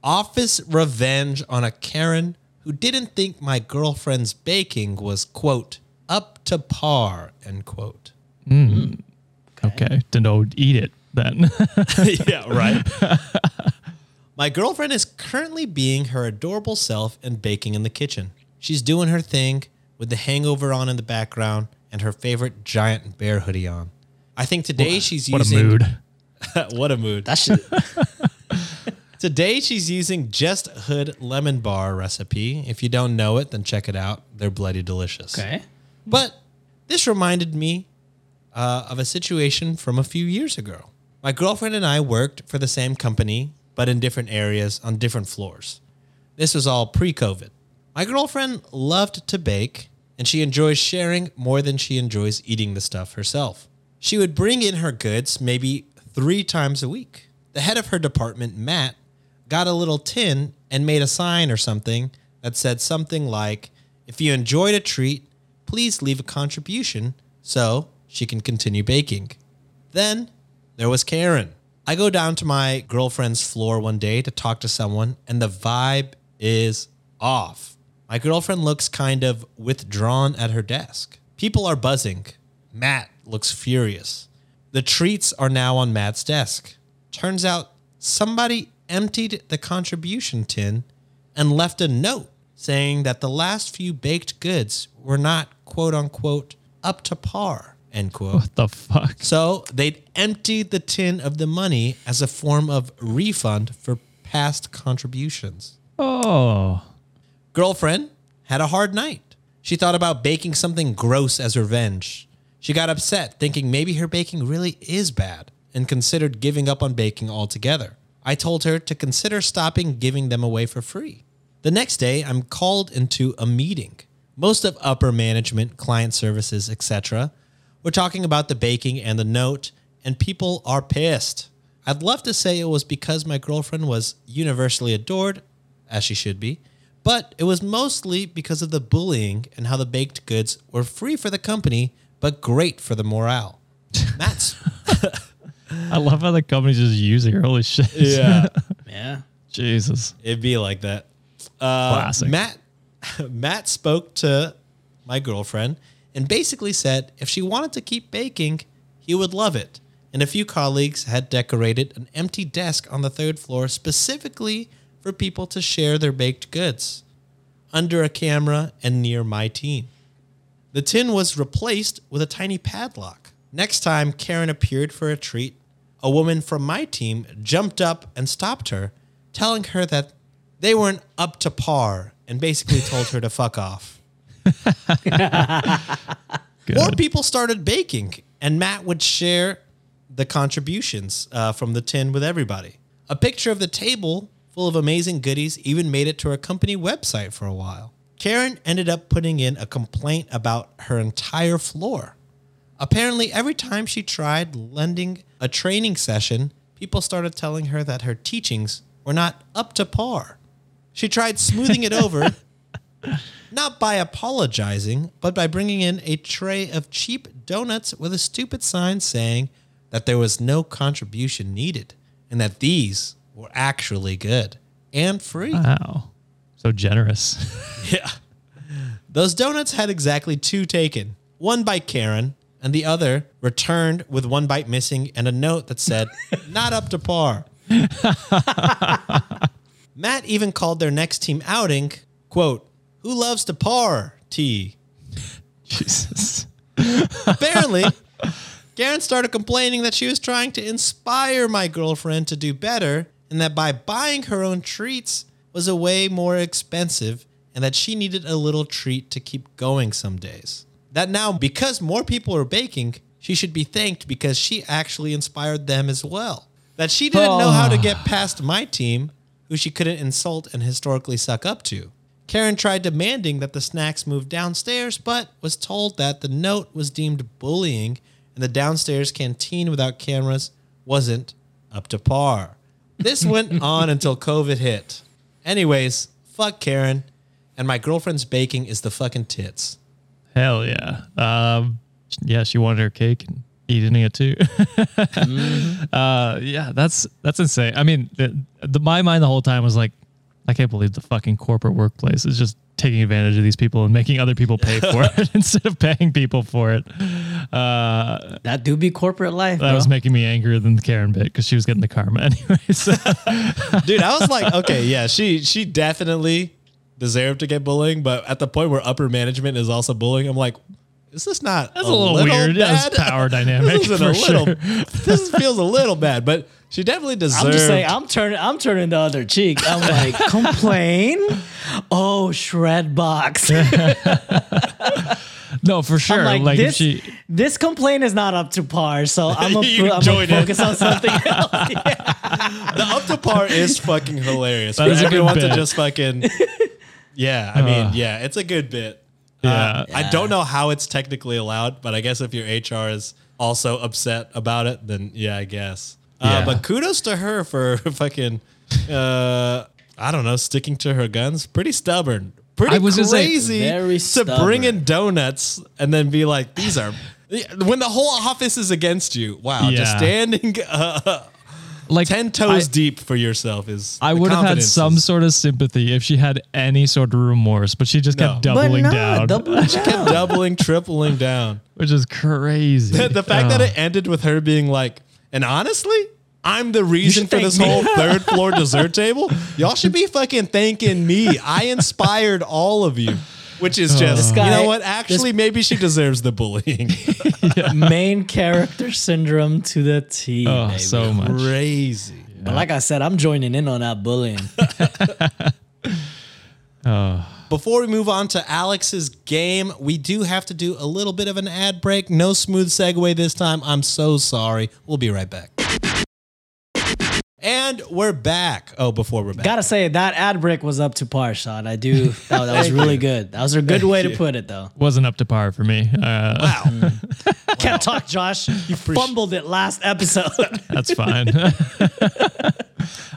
Office Revenge on a Karen who didn't think my girlfriend's baking was, quote, up to par, end quote. Mm. Hmm. Okay, then don't eat it then. yeah, right. My girlfriend is currently being her adorable self and baking in the kitchen. She's doing her thing with the hangover on in the background and her favorite giant bear hoodie on. I think today she's using. what a mood. what a mood. that shit Today she's using Just Hood lemon bar recipe. If you don't know it, then check it out. They're bloody delicious. okay But this reminded me uh, of a situation from a few years ago. My girlfriend and I worked for the same company, but in different areas on different floors. This was all pre COVID. My girlfriend loved to bake, and she enjoys sharing more than she enjoys eating the stuff herself. She would bring in her goods maybe three times a week. The head of her department, Matt, got a little tin and made a sign or something that said something like, If you enjoyed a treat, please leave a contribution so she can continue baking. Then there was Karen. I go down to my girlfriend's floor one day to talk to someone, and the vibe is off. My girlfriend looks kind of withdrawn at her desk. People are buzzing. Matt looks furious. The treats are now on Matt's desk. Turns out somebody emptied the contribution tin and left a note saying that the last few baked goods were not quote unquote up to par. End quote. What the fuck? So they'd emptied the tin of the money as a form of refund for past contributions. Oh, Girlfriend had a hard night. She thought about baking something gross as revenge. She got upset, thinking maybe her baking really is bad, and considered giving up on baking altogether. I told her to consider stopping giving them away for free. The next day, I'm called into a meeting. Most of upper management, client services, etc. We're talking about the baking and the note, and people are pissed. I'd love to say it was because my girlfriend was universally adored, as she should be, but it was mostly because of the bullying and how the baked goods were free for the company, but great for the morale. Matt's. I love how the company's just using her. Holy shit. yeah. Yeah. Jesus. It'd be like that. Uh, Classic. Matt Matt spoke to my girlfriend and basically said if she wanted to keep baking, he would love it. And a few colleagues had decorated an empty desk on the third floor specifically for people to share their baked goods under a camera and near my team. The tin was replaced with a tiny padlock. Next time Karen appeared for a treat, a woman from my team jumped up and stopped her, telling her that they weren't up to par and basically told her to fuck off. More people started baking, and Matt would share the contributions uh, from the tin with everybody. A picture of the table full of amazing goodies even made it to her company website for a while. Karen ended up putting in a complaint about her entire floor. Apparently, every time she tried lending a training session, people started telling her that her teachings were not up to par. She tried smoothing it over, not by apologizing, but by bringing in a tray of cheap donuts with a stupid sign saying that there was no contribution needed and that these were actually good and free. Wow. So generous. Yeah. Those donuts had exactly two taken one by Karen, and the other returned with one bite missing and a note that said, not up to par. Matt even called their next team outing, quote, who loves to par, T. Jesus. Apparently, Karen started complaining that she was trying to inspire my girlfriend to do better and that by buying her own treats was a way more expensive and that she needed a little treat to keep going some days. That now, because more people are baking, she should be thanked because she actually inspired them as well. That she didn't know how to get past my team, who she couldn't insult and historically suck up to. Karen tried demanding that the snacks move downstairs, but was told that the note was deemed bullying and the downstairs canteen without cameras wasn't up to par. This went on until COVID hit. Anyways, fuck Karen, and my girlfriend's baking is the fucking tits. Hell yeah. Um, yeah, she wanted her cake and eating it too. uh, yeah, that's that's insane. I mean, the, the my mind the whole time was like, I can't believe the fucking corporate workplace is just taking advantage of these people and making other people pay for it instead of paying people for it. Uh, That do be corporate life. that bro. was making me angrier than the Karen bit because she was getting the karma anyways. Dude, I was like, okay, yeah, she she definitely deserved to get bullying, but at the point where upper management is also bullying, I'm like, is this not That's a little weird. Yeah, it's bad? power dynamic this for a little. sure. This feels a little bad, but she definitely deserves. I'm just saying, I'm turning, I'm turning the other cheek. I'm like, complain? Oh, shred box. no, for sure. I'm like, like, if this, she, this complaint is not up to par, so I'm gonna You I'm join gonna in. focus on something else. the up to par is fucking hilarious. That for is a good everyone to just fucking. Yeah, I mean, Uh. yeah, it's a good bit. Yeah. Uh, I don't know how it's technically allowed, but I guess if your HR is also upset about it, then yeah, I guess. Uh, Yeah. but kudos to her for fucking, uh, I don't know, sticking to her guns. Pretty stubborn. Pretty I was gonna say, crazy Very to bring in donuts and then be like, these are When the whole office is against you, wow, just standing uh, Like 10 toes I- deep for yourself is. I would have had some sort of sympathy if she had any sort of remorse, but she just kept doubling but down, no, doubling down. doubling, tripling down. which is crazy. the fact that Oh. it ended with her being like, and honestly, I'm the reason for this me." whole third floor dessert table. Y'all should be fucking thanking me. I inspired all of you. Which is just, guy- you know what? Actually, maybe she deserves the bullying. Main character syndrome to the T. oh, baby. so much. Crazy. But like I said, I'm joining in on that bullying. Oh. Before we move on to Alex's game, we do have to do a little bit of an ad break. No smooth segue this time. I'm so sorry. We'll be right back. And we're back. Oh, before we're back. Gotta say that ad break was up to par, Sean. I do. That, that was really good. That was a good way to put it, though. Wasn't up to par for me. Uh, wow. Can't talk, Josh. You fumbled it last episode. That's fine.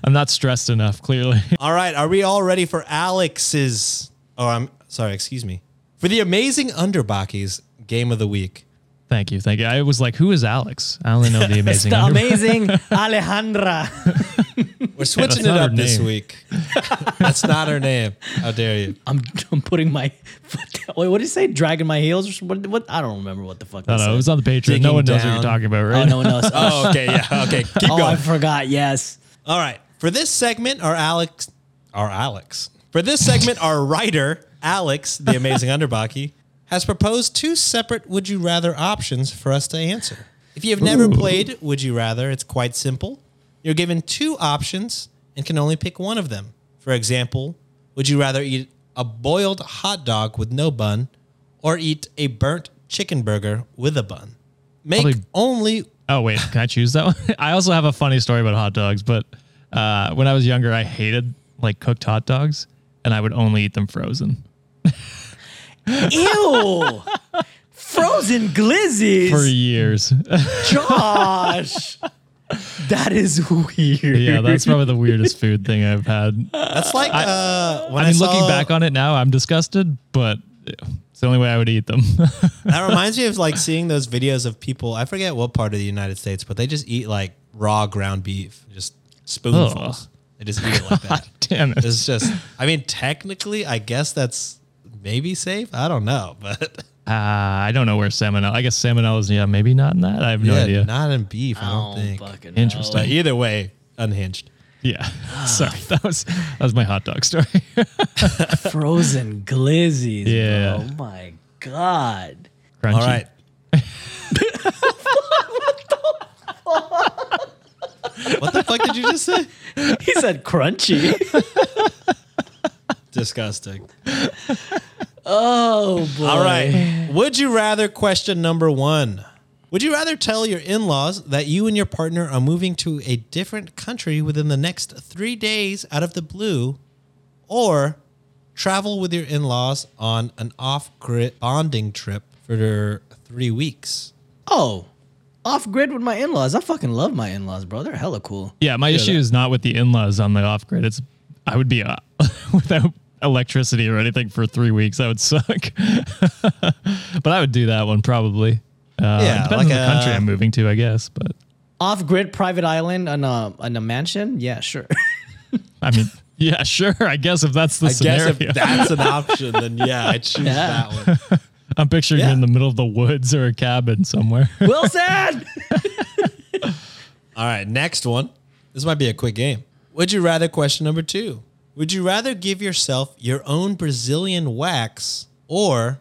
I'm not stressed enough, clearly. All right, are we all ready for Alex's? Oh, I'm sorry. Excuse me. For the amazing Underbockies game of the week. Thank you. Thank you. I was like, who is Alex? I only know the It's amazing. the Under- amazing Alejandra. We're switching that's it up this week. That's not her name. How dare you? I'm, I'm putting my foot down. Wait, what did you say? Dragging my heels? Or what, what? I don't remember what the fuck. I they don't know. It was on the Patreon. Digging no one knows what you're talking about, Oh, right? no one knows. Oh, okay, yeah, okay. Keep oh, going. I forgot. Yes. All right. For this segment, our Alex, our Alex. For this segment, our writer, Alex, the amazing Underbaki, has proposed two separate would you rather options for us to answer. If you have never played Would You Rather, it's quite simple. You're given two options and can only pick one of them. For example, would you rather eat a boiled hot dog with no bun or eat a burnt chicken burger with a bun? Make Probably- only Oh wait, can I choose that one? I also have a funny story about hot dogs, but uh, when I was younger, I hated like cooked hot dogs, and I would only eat them frozen Ew. Frozen glizzies. for years. Josh. that is weird. yeah, that's probably the weirdest food thing I've had. that's like uh, when I mean, saw- looking back on it now, I'm disgusted, but it's the only way I would eat them. That reminds me of like seeing those videos of people. I forget what part of the United States, but they just eat like raw ground beef, just spoonfuls. They just eat it like that. Damn it. It's just. I mean, technically, I guess that's maybe safe. I don't know, but Uh, I don't know where salmonella. I guess salmonella is yeah, maybe not in that. I have no yeah, idea. not in beef. I I don't don't think. fucking Interesting. But either way, unhinged. yeah, sorry, that was that was my hot dog story. Frozen glizzies. Yeah. Bro. Oh my God. Crunchy. All right. what the fuck did you just say? He said crunchy. Disgusting. oh boy. All right. Would you rather question number one? Would you rather tell your in laws that you and your partner are moving to a different country within the next three days out of the blue, or travel with your in laws on an off grid bonding trip for three weeks? Oh. Off grid with my in laws. I fucking love my in laws, bro. They're hella cool. Yeah, my issue that- is not with the in-laws on the off grid. It's I would be uh, without electricity or anything for three weeks. That would suck. but I would do that one probably. Uh, Yeah, depends like on the country I'm moving to, I guess. But Off grid private island on a on a mansion? Yeah, sure. I mean, yeah, sure. I guess if that's the I scenario, guess if that's an option, then yeah, I choose Yeah. that one. I'm picturing Yeah. you in the middle of the woods or a cabin somewhere. Wilson! All right, next one. This might be a quick game. Would you rather question number two? Would you rather give yourself your own Brazilian wax or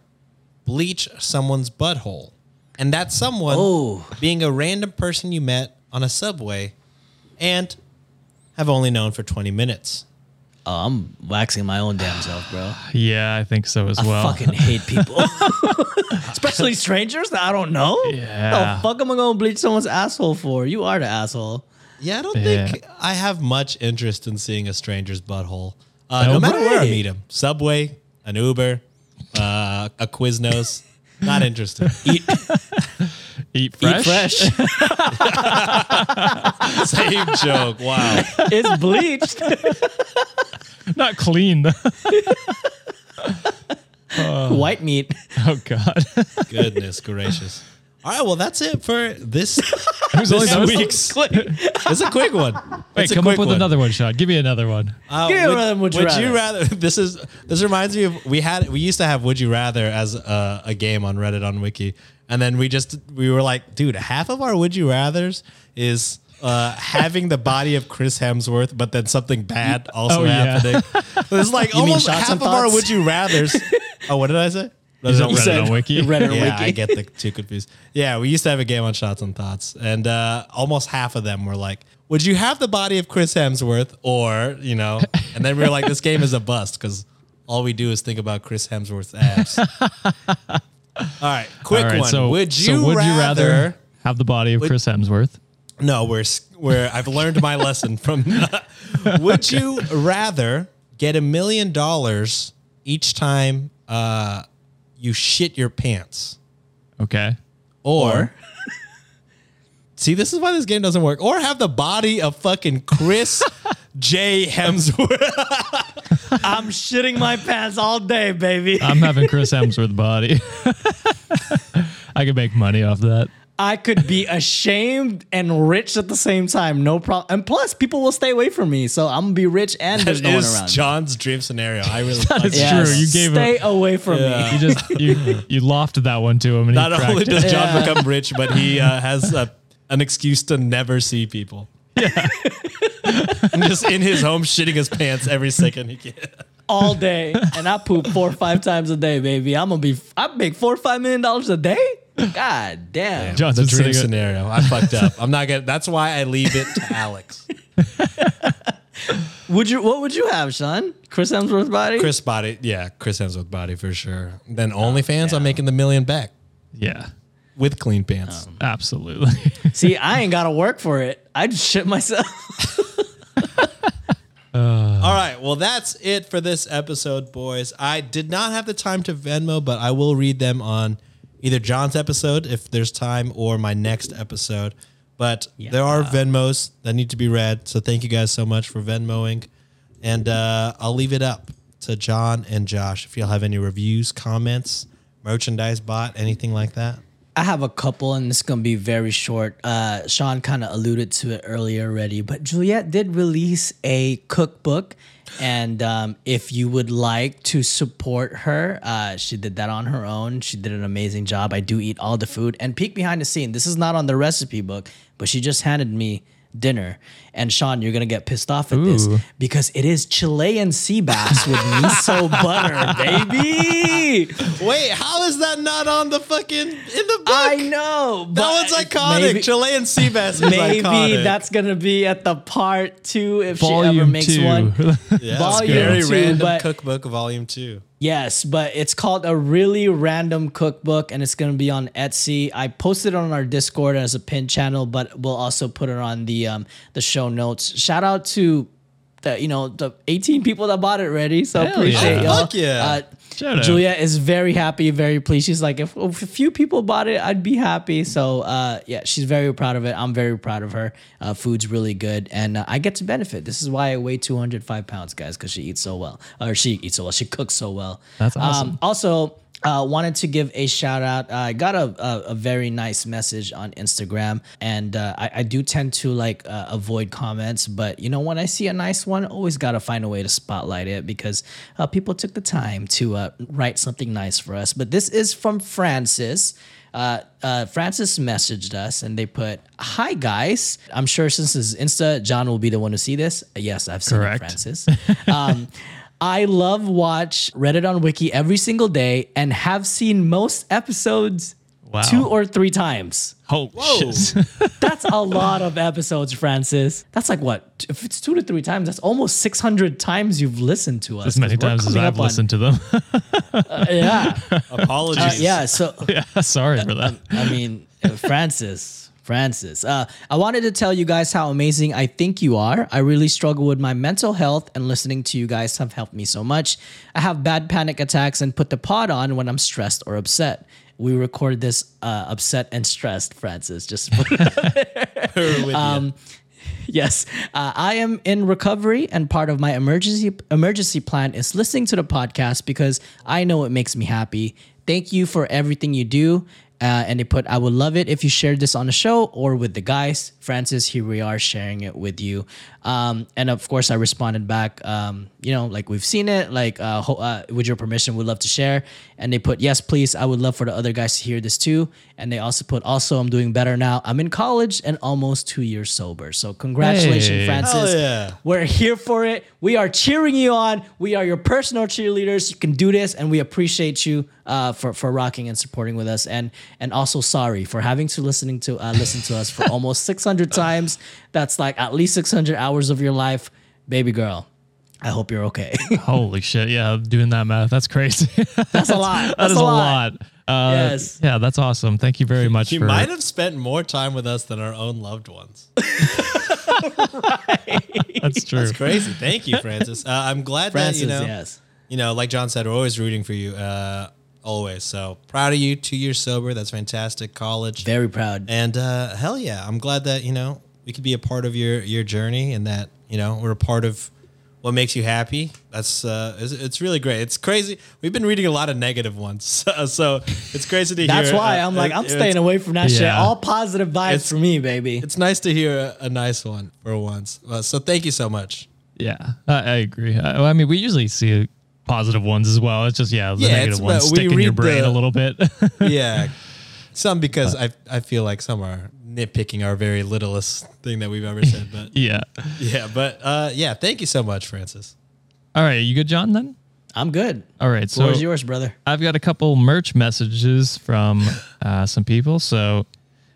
bleach someone's butthole? And that someone Oh. being a random person you met on a subway and have only known for 20 minutes. Oh, I'm waxing my own damn self, bro. yeah, I think so as I well. I fucking hate people. Especially strangers that I don't know. Yeah. The fuck am I gonna bleach someone's asshole for? You are the asshole. Yeah, I don't Yeah. think I have much interest in seeing a stranger's butthole. Uh, no No matter where I meet him. Subway, an Uber, uh, a Quiznos. Not interested. Eat, Eat fresh. eat fresh. Same joke. Wow. it's bleached. Not clean. White meat. oh God. Goodness gracious. All right, well, that's it for this, was only this those? week's. It's a quick one. Wait, It's a come quick up with one. another one, Sean. Give me another one. Uh, Give me another would you rather. rather? This is this reminds me of we had we used to have would you rather as a, a game on Reddit on Wiki, and then we just we were like, dude, half of our would you rather's is. Uh, having the body of Chris Hemsworth, but then something bad also Oh, yeah. happening. It's like mean almost shots half and of our thoughts? would you rather's. Oh, what did I say? Is it You Reddit said- on Wiki? Reddit yeah, wiki. I get the two confused. Yeah, we used to have a game on shots and thoughts, and uh, almost half of them were like, "Would you have the body of Chris Hemsworth?" Or you know, and then we were like, "This game is a bust because all we do is think about Chris Hemsworth's abs." all right, quick All right, one. so would you, so would rather, you rather have the body of Chris Hemsworth? No, we're where I've learned my lesson from. would you rather get a million dollars each time uh, you shit your pants? Okay. Or, see, this is why this game doesn't work. Or have the body of fucking Chris J. Hemsworth. I'm shitting my pants all day, baby. I'm having Chris Hemsworth body. I could make money off that. I could be ashamed and rich at the same time, no problem. And plus, people will stay away from me, so I'm gonna be rich and That there's no one is around. John's dream scenario. I really. fucking- It's true. You gave him- stay away from me. You just you you lofted that one to him, and Not he only does. John Yeah. become rich, but he uh, has a, an excuse to never see people. Yeah, and just in his home, shitting his pants every second he can. all day, and I poop four or five times a day, baby. I'm gonna be. I make four or five million dollars a day. God damn. John's the been dream sitting scenario. I fucked up. I'm not gonna. That's why I leave it to Alex. Would you? What would you have, Sean? Chris Hemsworth body? Chris body, yeah, Chris Hemsworth body for sure. Then oh, OnlyFans, I'm making the million back Yeah, with clean pants. Um, absolutely. See, I ain't gotta work for it. I just shit myself. All right, well that's it for this episode, boys. I did not have the time to Venmo, but I will read them on either John's episode if there's time or my next episode. But there are Venmos that need to be read, so thank you guys so much for Venmoing, and uh, I'll leave it up to John and Josh if y'all have any reviews, comments, merchandise bought, anything like that. I have a couple, and it's gonna be very short. Uh, Sean kind of alluded to it earlier already, but Juliet did release a cookbook, and um, if you would like to support her, uh, she did that on her own. She did an amazing job. I do eat all the food. And peek behind the scene. This is not on the recipe book, but she just handed me dinner. And Sean, you're gonna get pissed off at this because it is Chilean sea bass with miso butter, baby. Wait, how is that not on the fucking in the book? I know. that but one's iconic. maybe- Chilean sea bass is Maybe iconic. that's gonna be at the part two if she ever makes two. one. yeah, volume very two, random but- cookbook volume two. Yes, but it's called a really random cookbook and it's gonna be on Etsy. I posted it on our Discord as a pin channel, but we'll also put it on the um the show notes. Shout out to the you know the 18 people that bought it already. So Hell appreciate yeah. y'all. Fuck yeah. Uh, Shout out. Juliet is very happy, very pleased. She's like, if, if a few people bought it, I'd be happy. So, uh, yeah, she's very proud of it. I'm very proud of her. Uh, food's really good, and uh, I get to benefit. This is why I weigh 205 pounds, guys, because she eats so well, or she eats so well. She cooks so well. That's awesome. Um, also, uh, wanted to give a shout out. Uh, I got a, a, a very nice message on Instagram, and uh, I, I do tend to like uh, avoid comments, but you know when I see a nice one, always gotta find a way to spotlight it because uh, people took the time to uh, write something nice for us. But this is from Francis. Uh, uh, Francis messaged us and they put, "Hi guys, I'm sure since this is Insta, John will be the one to see this. Yes, I've seen Correct. it, Francis. Um, I love watch Reddit on Wiki every single day and have seen most episodes Wow. two or three times. Oh, shit. That's a lot of episodes, Francis. That's like what? If it's two to three times, that's almost 600 times you've listened to us. as many 'cause we're times as I've up on- listened to them. Yeah. Apologies. Uh, yeah. So, yeah, sorry for that. I mean, uh, Francis, Francis. Uh, I wanted to tell you guys how amazing I think you are. I really struggle with my mental health, and listening to you guys have helped me so much. I have bad panic attacks and put the pod on when I'm stressed or upset. We record this uh, upset and stressed, Francis. Just put it With you. Um, Yes, uh, I am in recovery, and part of my emergency emergency plan is listening to the podcast because I know it makes me happy. Thank you for everything you do. Uh, and they put, I would love it if you shared this on the show or with the guys. Francis, here we are sharing it with you. Um, and of course, I responded back, um, you know, like we've seen it, like, uh, ho- uh, with your permission, we'd love to share. And they put, yes, please. I would love for the other guys to hear this too. And they also put, also, I'm doing better now. I'm in college and almost two years sober. So congratulations, Hey. Francis. Yeah. We're here for it. We are cheering you on. We are your personal cheerleaders. You can do this, and we appreciate you uh, for for rocking and supporting with us. And and also sorry for having to listening to uh, listen to us for almost 600 times. That's like at least 600 hours of your life, baby girl. I hope you're okay. Holy shit! Yeah, doing that math. That's crazy. That's a lot. that That's is a lot. Uh, Yes. Yeah, that's awesome. Thank you very much. You for, might have spent more time with us than our own loved ones. That's true. That's crazy. Thank you, Francis. Uh, I'm glad Francis, that you know, yes. you know, like John said, we're always rooting for you. Uh, always. So proud of you. Two years sober. That's fantastic. College. Very proud. And uh, hell yeah, I'm glad that you know we could be a part of your your journey, and that you know we're a part of what makes you happy. That's uh, it's, it's really great. It's crazy. We've been reading a lot of negative ones, so, so it's crazy to hear. That's why uh, I'm like, I'm it's- staying away from that shit. All positive vibes It's- for me, baby. It's nice to hear a, a nice one for once. Uh, so thank you so much. Yeah, I, I agree. I, I mean, we usually see positive ones as well. It's just yeah, the Yeah, ones we stick in your brain the- a little bit. Yeah, some because I I feel like some are nitpicking our very littlest thing that we've ever said, but yeah. yeah, but uh, yeah, thank you so much, Francis. All right, you good, John? Then. I'm good. All right. So Where's yours, brother? I've got a couple merch messages from uh, some people. So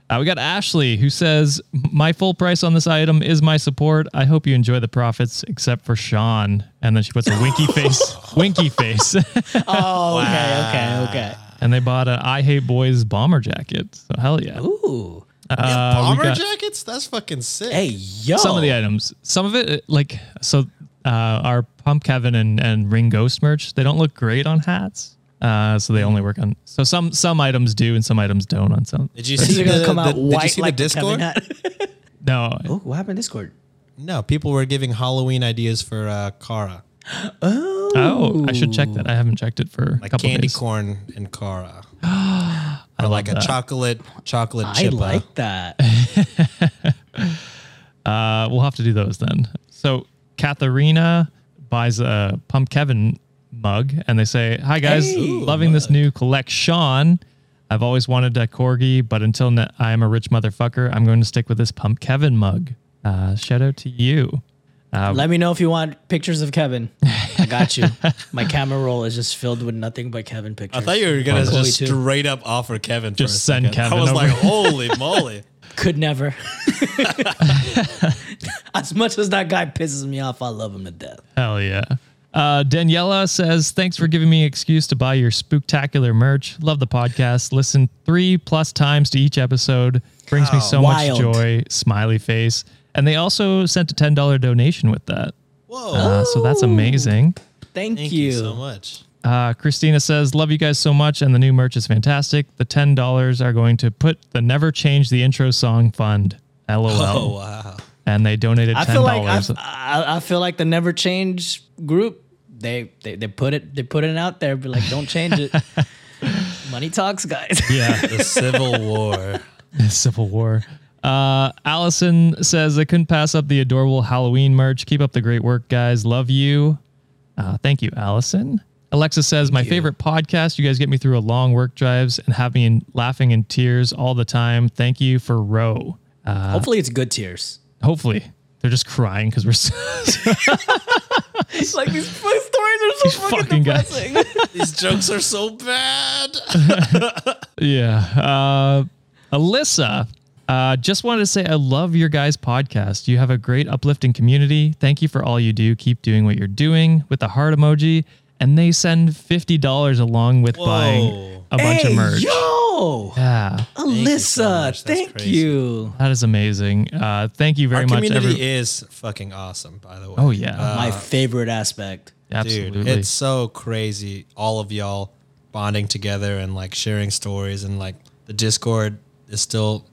uh, we got Ashley who says, My full price on this item is my support. I hope you enjoy the profits, except for Sean. And then she puts a winky face, winky face. Oh, okay, okay, okay. and they bought a I Hate Boys bomber jacket. So hell yeah. Ooh. Uh, yeah, bomber got jackets. That's fucking sick. Hey, yo. Some of the items, some of it, like, so uh, our Pump Kevin and, and Ring Ghost merch, they don't look great on hats. Uh, so they only work on, so some some items do and some items don't on some. Did you see it gonna the, come the- out Did you white see like the the Discord? hat? No, oh, what happened Discord? No, people were giving Halloween ideas for uh, Kara, Oh, I should check that. I haven't checked it for a like couple candy days. corn and Kara, I or love like a that. chocolate chocolate I chippa. like that. Uh, we'll have to do those then. So Katharina buys a Pump Kevin mug, and they say, "Hi guys, Hey. loving this new collection. I've always wanted a corgi, but until ne- I am a rich motherfucker, I'm going to stick with this Pump Kevin mug. Uh, shout out to you. Uh, Let me know if you want pictures of Kevin. I got you. My camera roll is just filled with nothing but Kevin pictures. I thought you were gonna Chloe just too. straight up offer Kevin. for Just send second. Kevin I was over. like, holy moly! Could never. as much as that guy pisses me off, I love him to death. Hell yeah. Uh, Daniela says, Thanks for giving me an excuse to buy your spooktacular merch. Love the podcast. Listen three plus times to each episode. Brings me so Wild. much joy. Smiley face. And they also sent a $10 donation with that. Whoa! Uh, so that's amazing. Thank, Thank you. you so much. Uh, Christina says, Love you guys so much, and the new merch is fantastic. The $10 are going to put the Never Change the Intro Song Fund. LOL. Oh wow! And they donated $10. I feel like I, I, I feel like the Never Change group. They, they they put it they put it out there, but like don't change it. Money talks, guys. yeah. The Civil War. The Civil War. Uh, Allison says, I couldn't pass up the adorable Halloween merch. Keep up the great work, guys. Love you. Uh, thank you, Allison. Alexa says, My favorite podcast. You guys get me through a long work drives and have me in, laughing in tears all the time. Thank you for Row. Uh, Hopefully, it's good tears. hopefully, they're just crying because we're so, It's like these stories are so These fucking, fucking guys. depressing. These jokes are so bad. Yeah. Uh, Alyssa, uh, just wanted to say I love your guys' podcast. You have a great uplifting community. Thank you for all you do. Keep doing what you're doing with the heart emoji. And they send fifty dollars along with buying Whoa. A bunch hey, of merch. yo, Yeah, Alyssa, so much. That's thank crazy. you. that is amazing. Uh, thank you very Our much. community every- is fucking awesome, by the way. Oh, yeah. My favorite aspect. Absolutely. Dude, it's so crazy. All of y'all bonding together and like sharing stories and like the Discord is still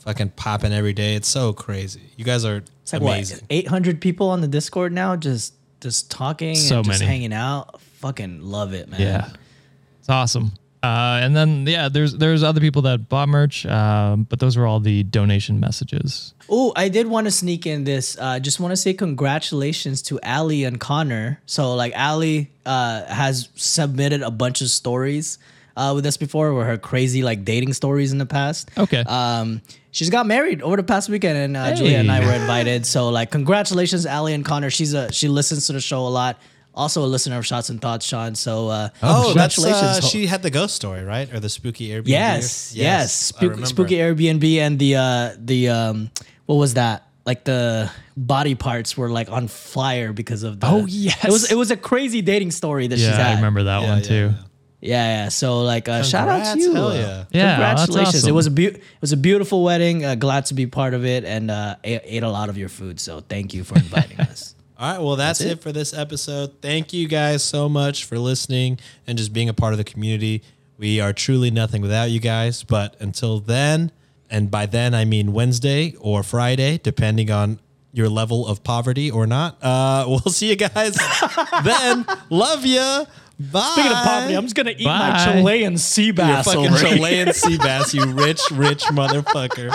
fucking popping every day. It's so crazy. You guys are It's like amazing. what, 800 people on the Discord now, just just talking So and just many. hanging out. Fucking love it, man. yeah, it's awesome. Uh, and then yeah, there's there's other people that bought merch, um, but those were all the donation messages. Oh, I did want to sneak in this. Uh, just want to say congratulations to Ali and Connor. So like Ali uh, has submitted a bunch of stories uh, with us before, were her crazy like dating stories in the past. Okay. Um, she's got married over the past weekend, and uh, Juliet and I were invited. So like, congratulations, Ali and Connor. She's a she listens to the show a lot. Also a listener of Shots and Thoughts, Sean. So uh, Oh, that's congratulations. uh, she had the ghost story, right? Or the spooky Airbnb. Yes, yes. I Spook, spooky Airbnb and the uh the um what was that? Like the body parts were like on fire because of the Oh, yes. It was it was a crazy dating story that she's had. I remember that Yeah, one yeah, too. yeah. Yeah, yeah. So like uh, shout out to you. hell Uh, yeah. Yeah, that's Congratulations. It was a beau- it was a beautiful wedding. Uh, glad to be part of it and uh ate, ate a lot of your food. So thank you for inviting us. All right, well, that's, it. for this episode. Thank you guys so much for listening and just being a part of the community. We are truly nothing without you guys. But until then, and by then I mean Wednesday or Friday, depending on your level of poverty or not. Uh, we'll see you guys then. Love you. Bye. Speaking of poverty, I'm just gonna eat my Chilean sea You're bass fucking. Chilean sea bass, you rich, rich motherfucker.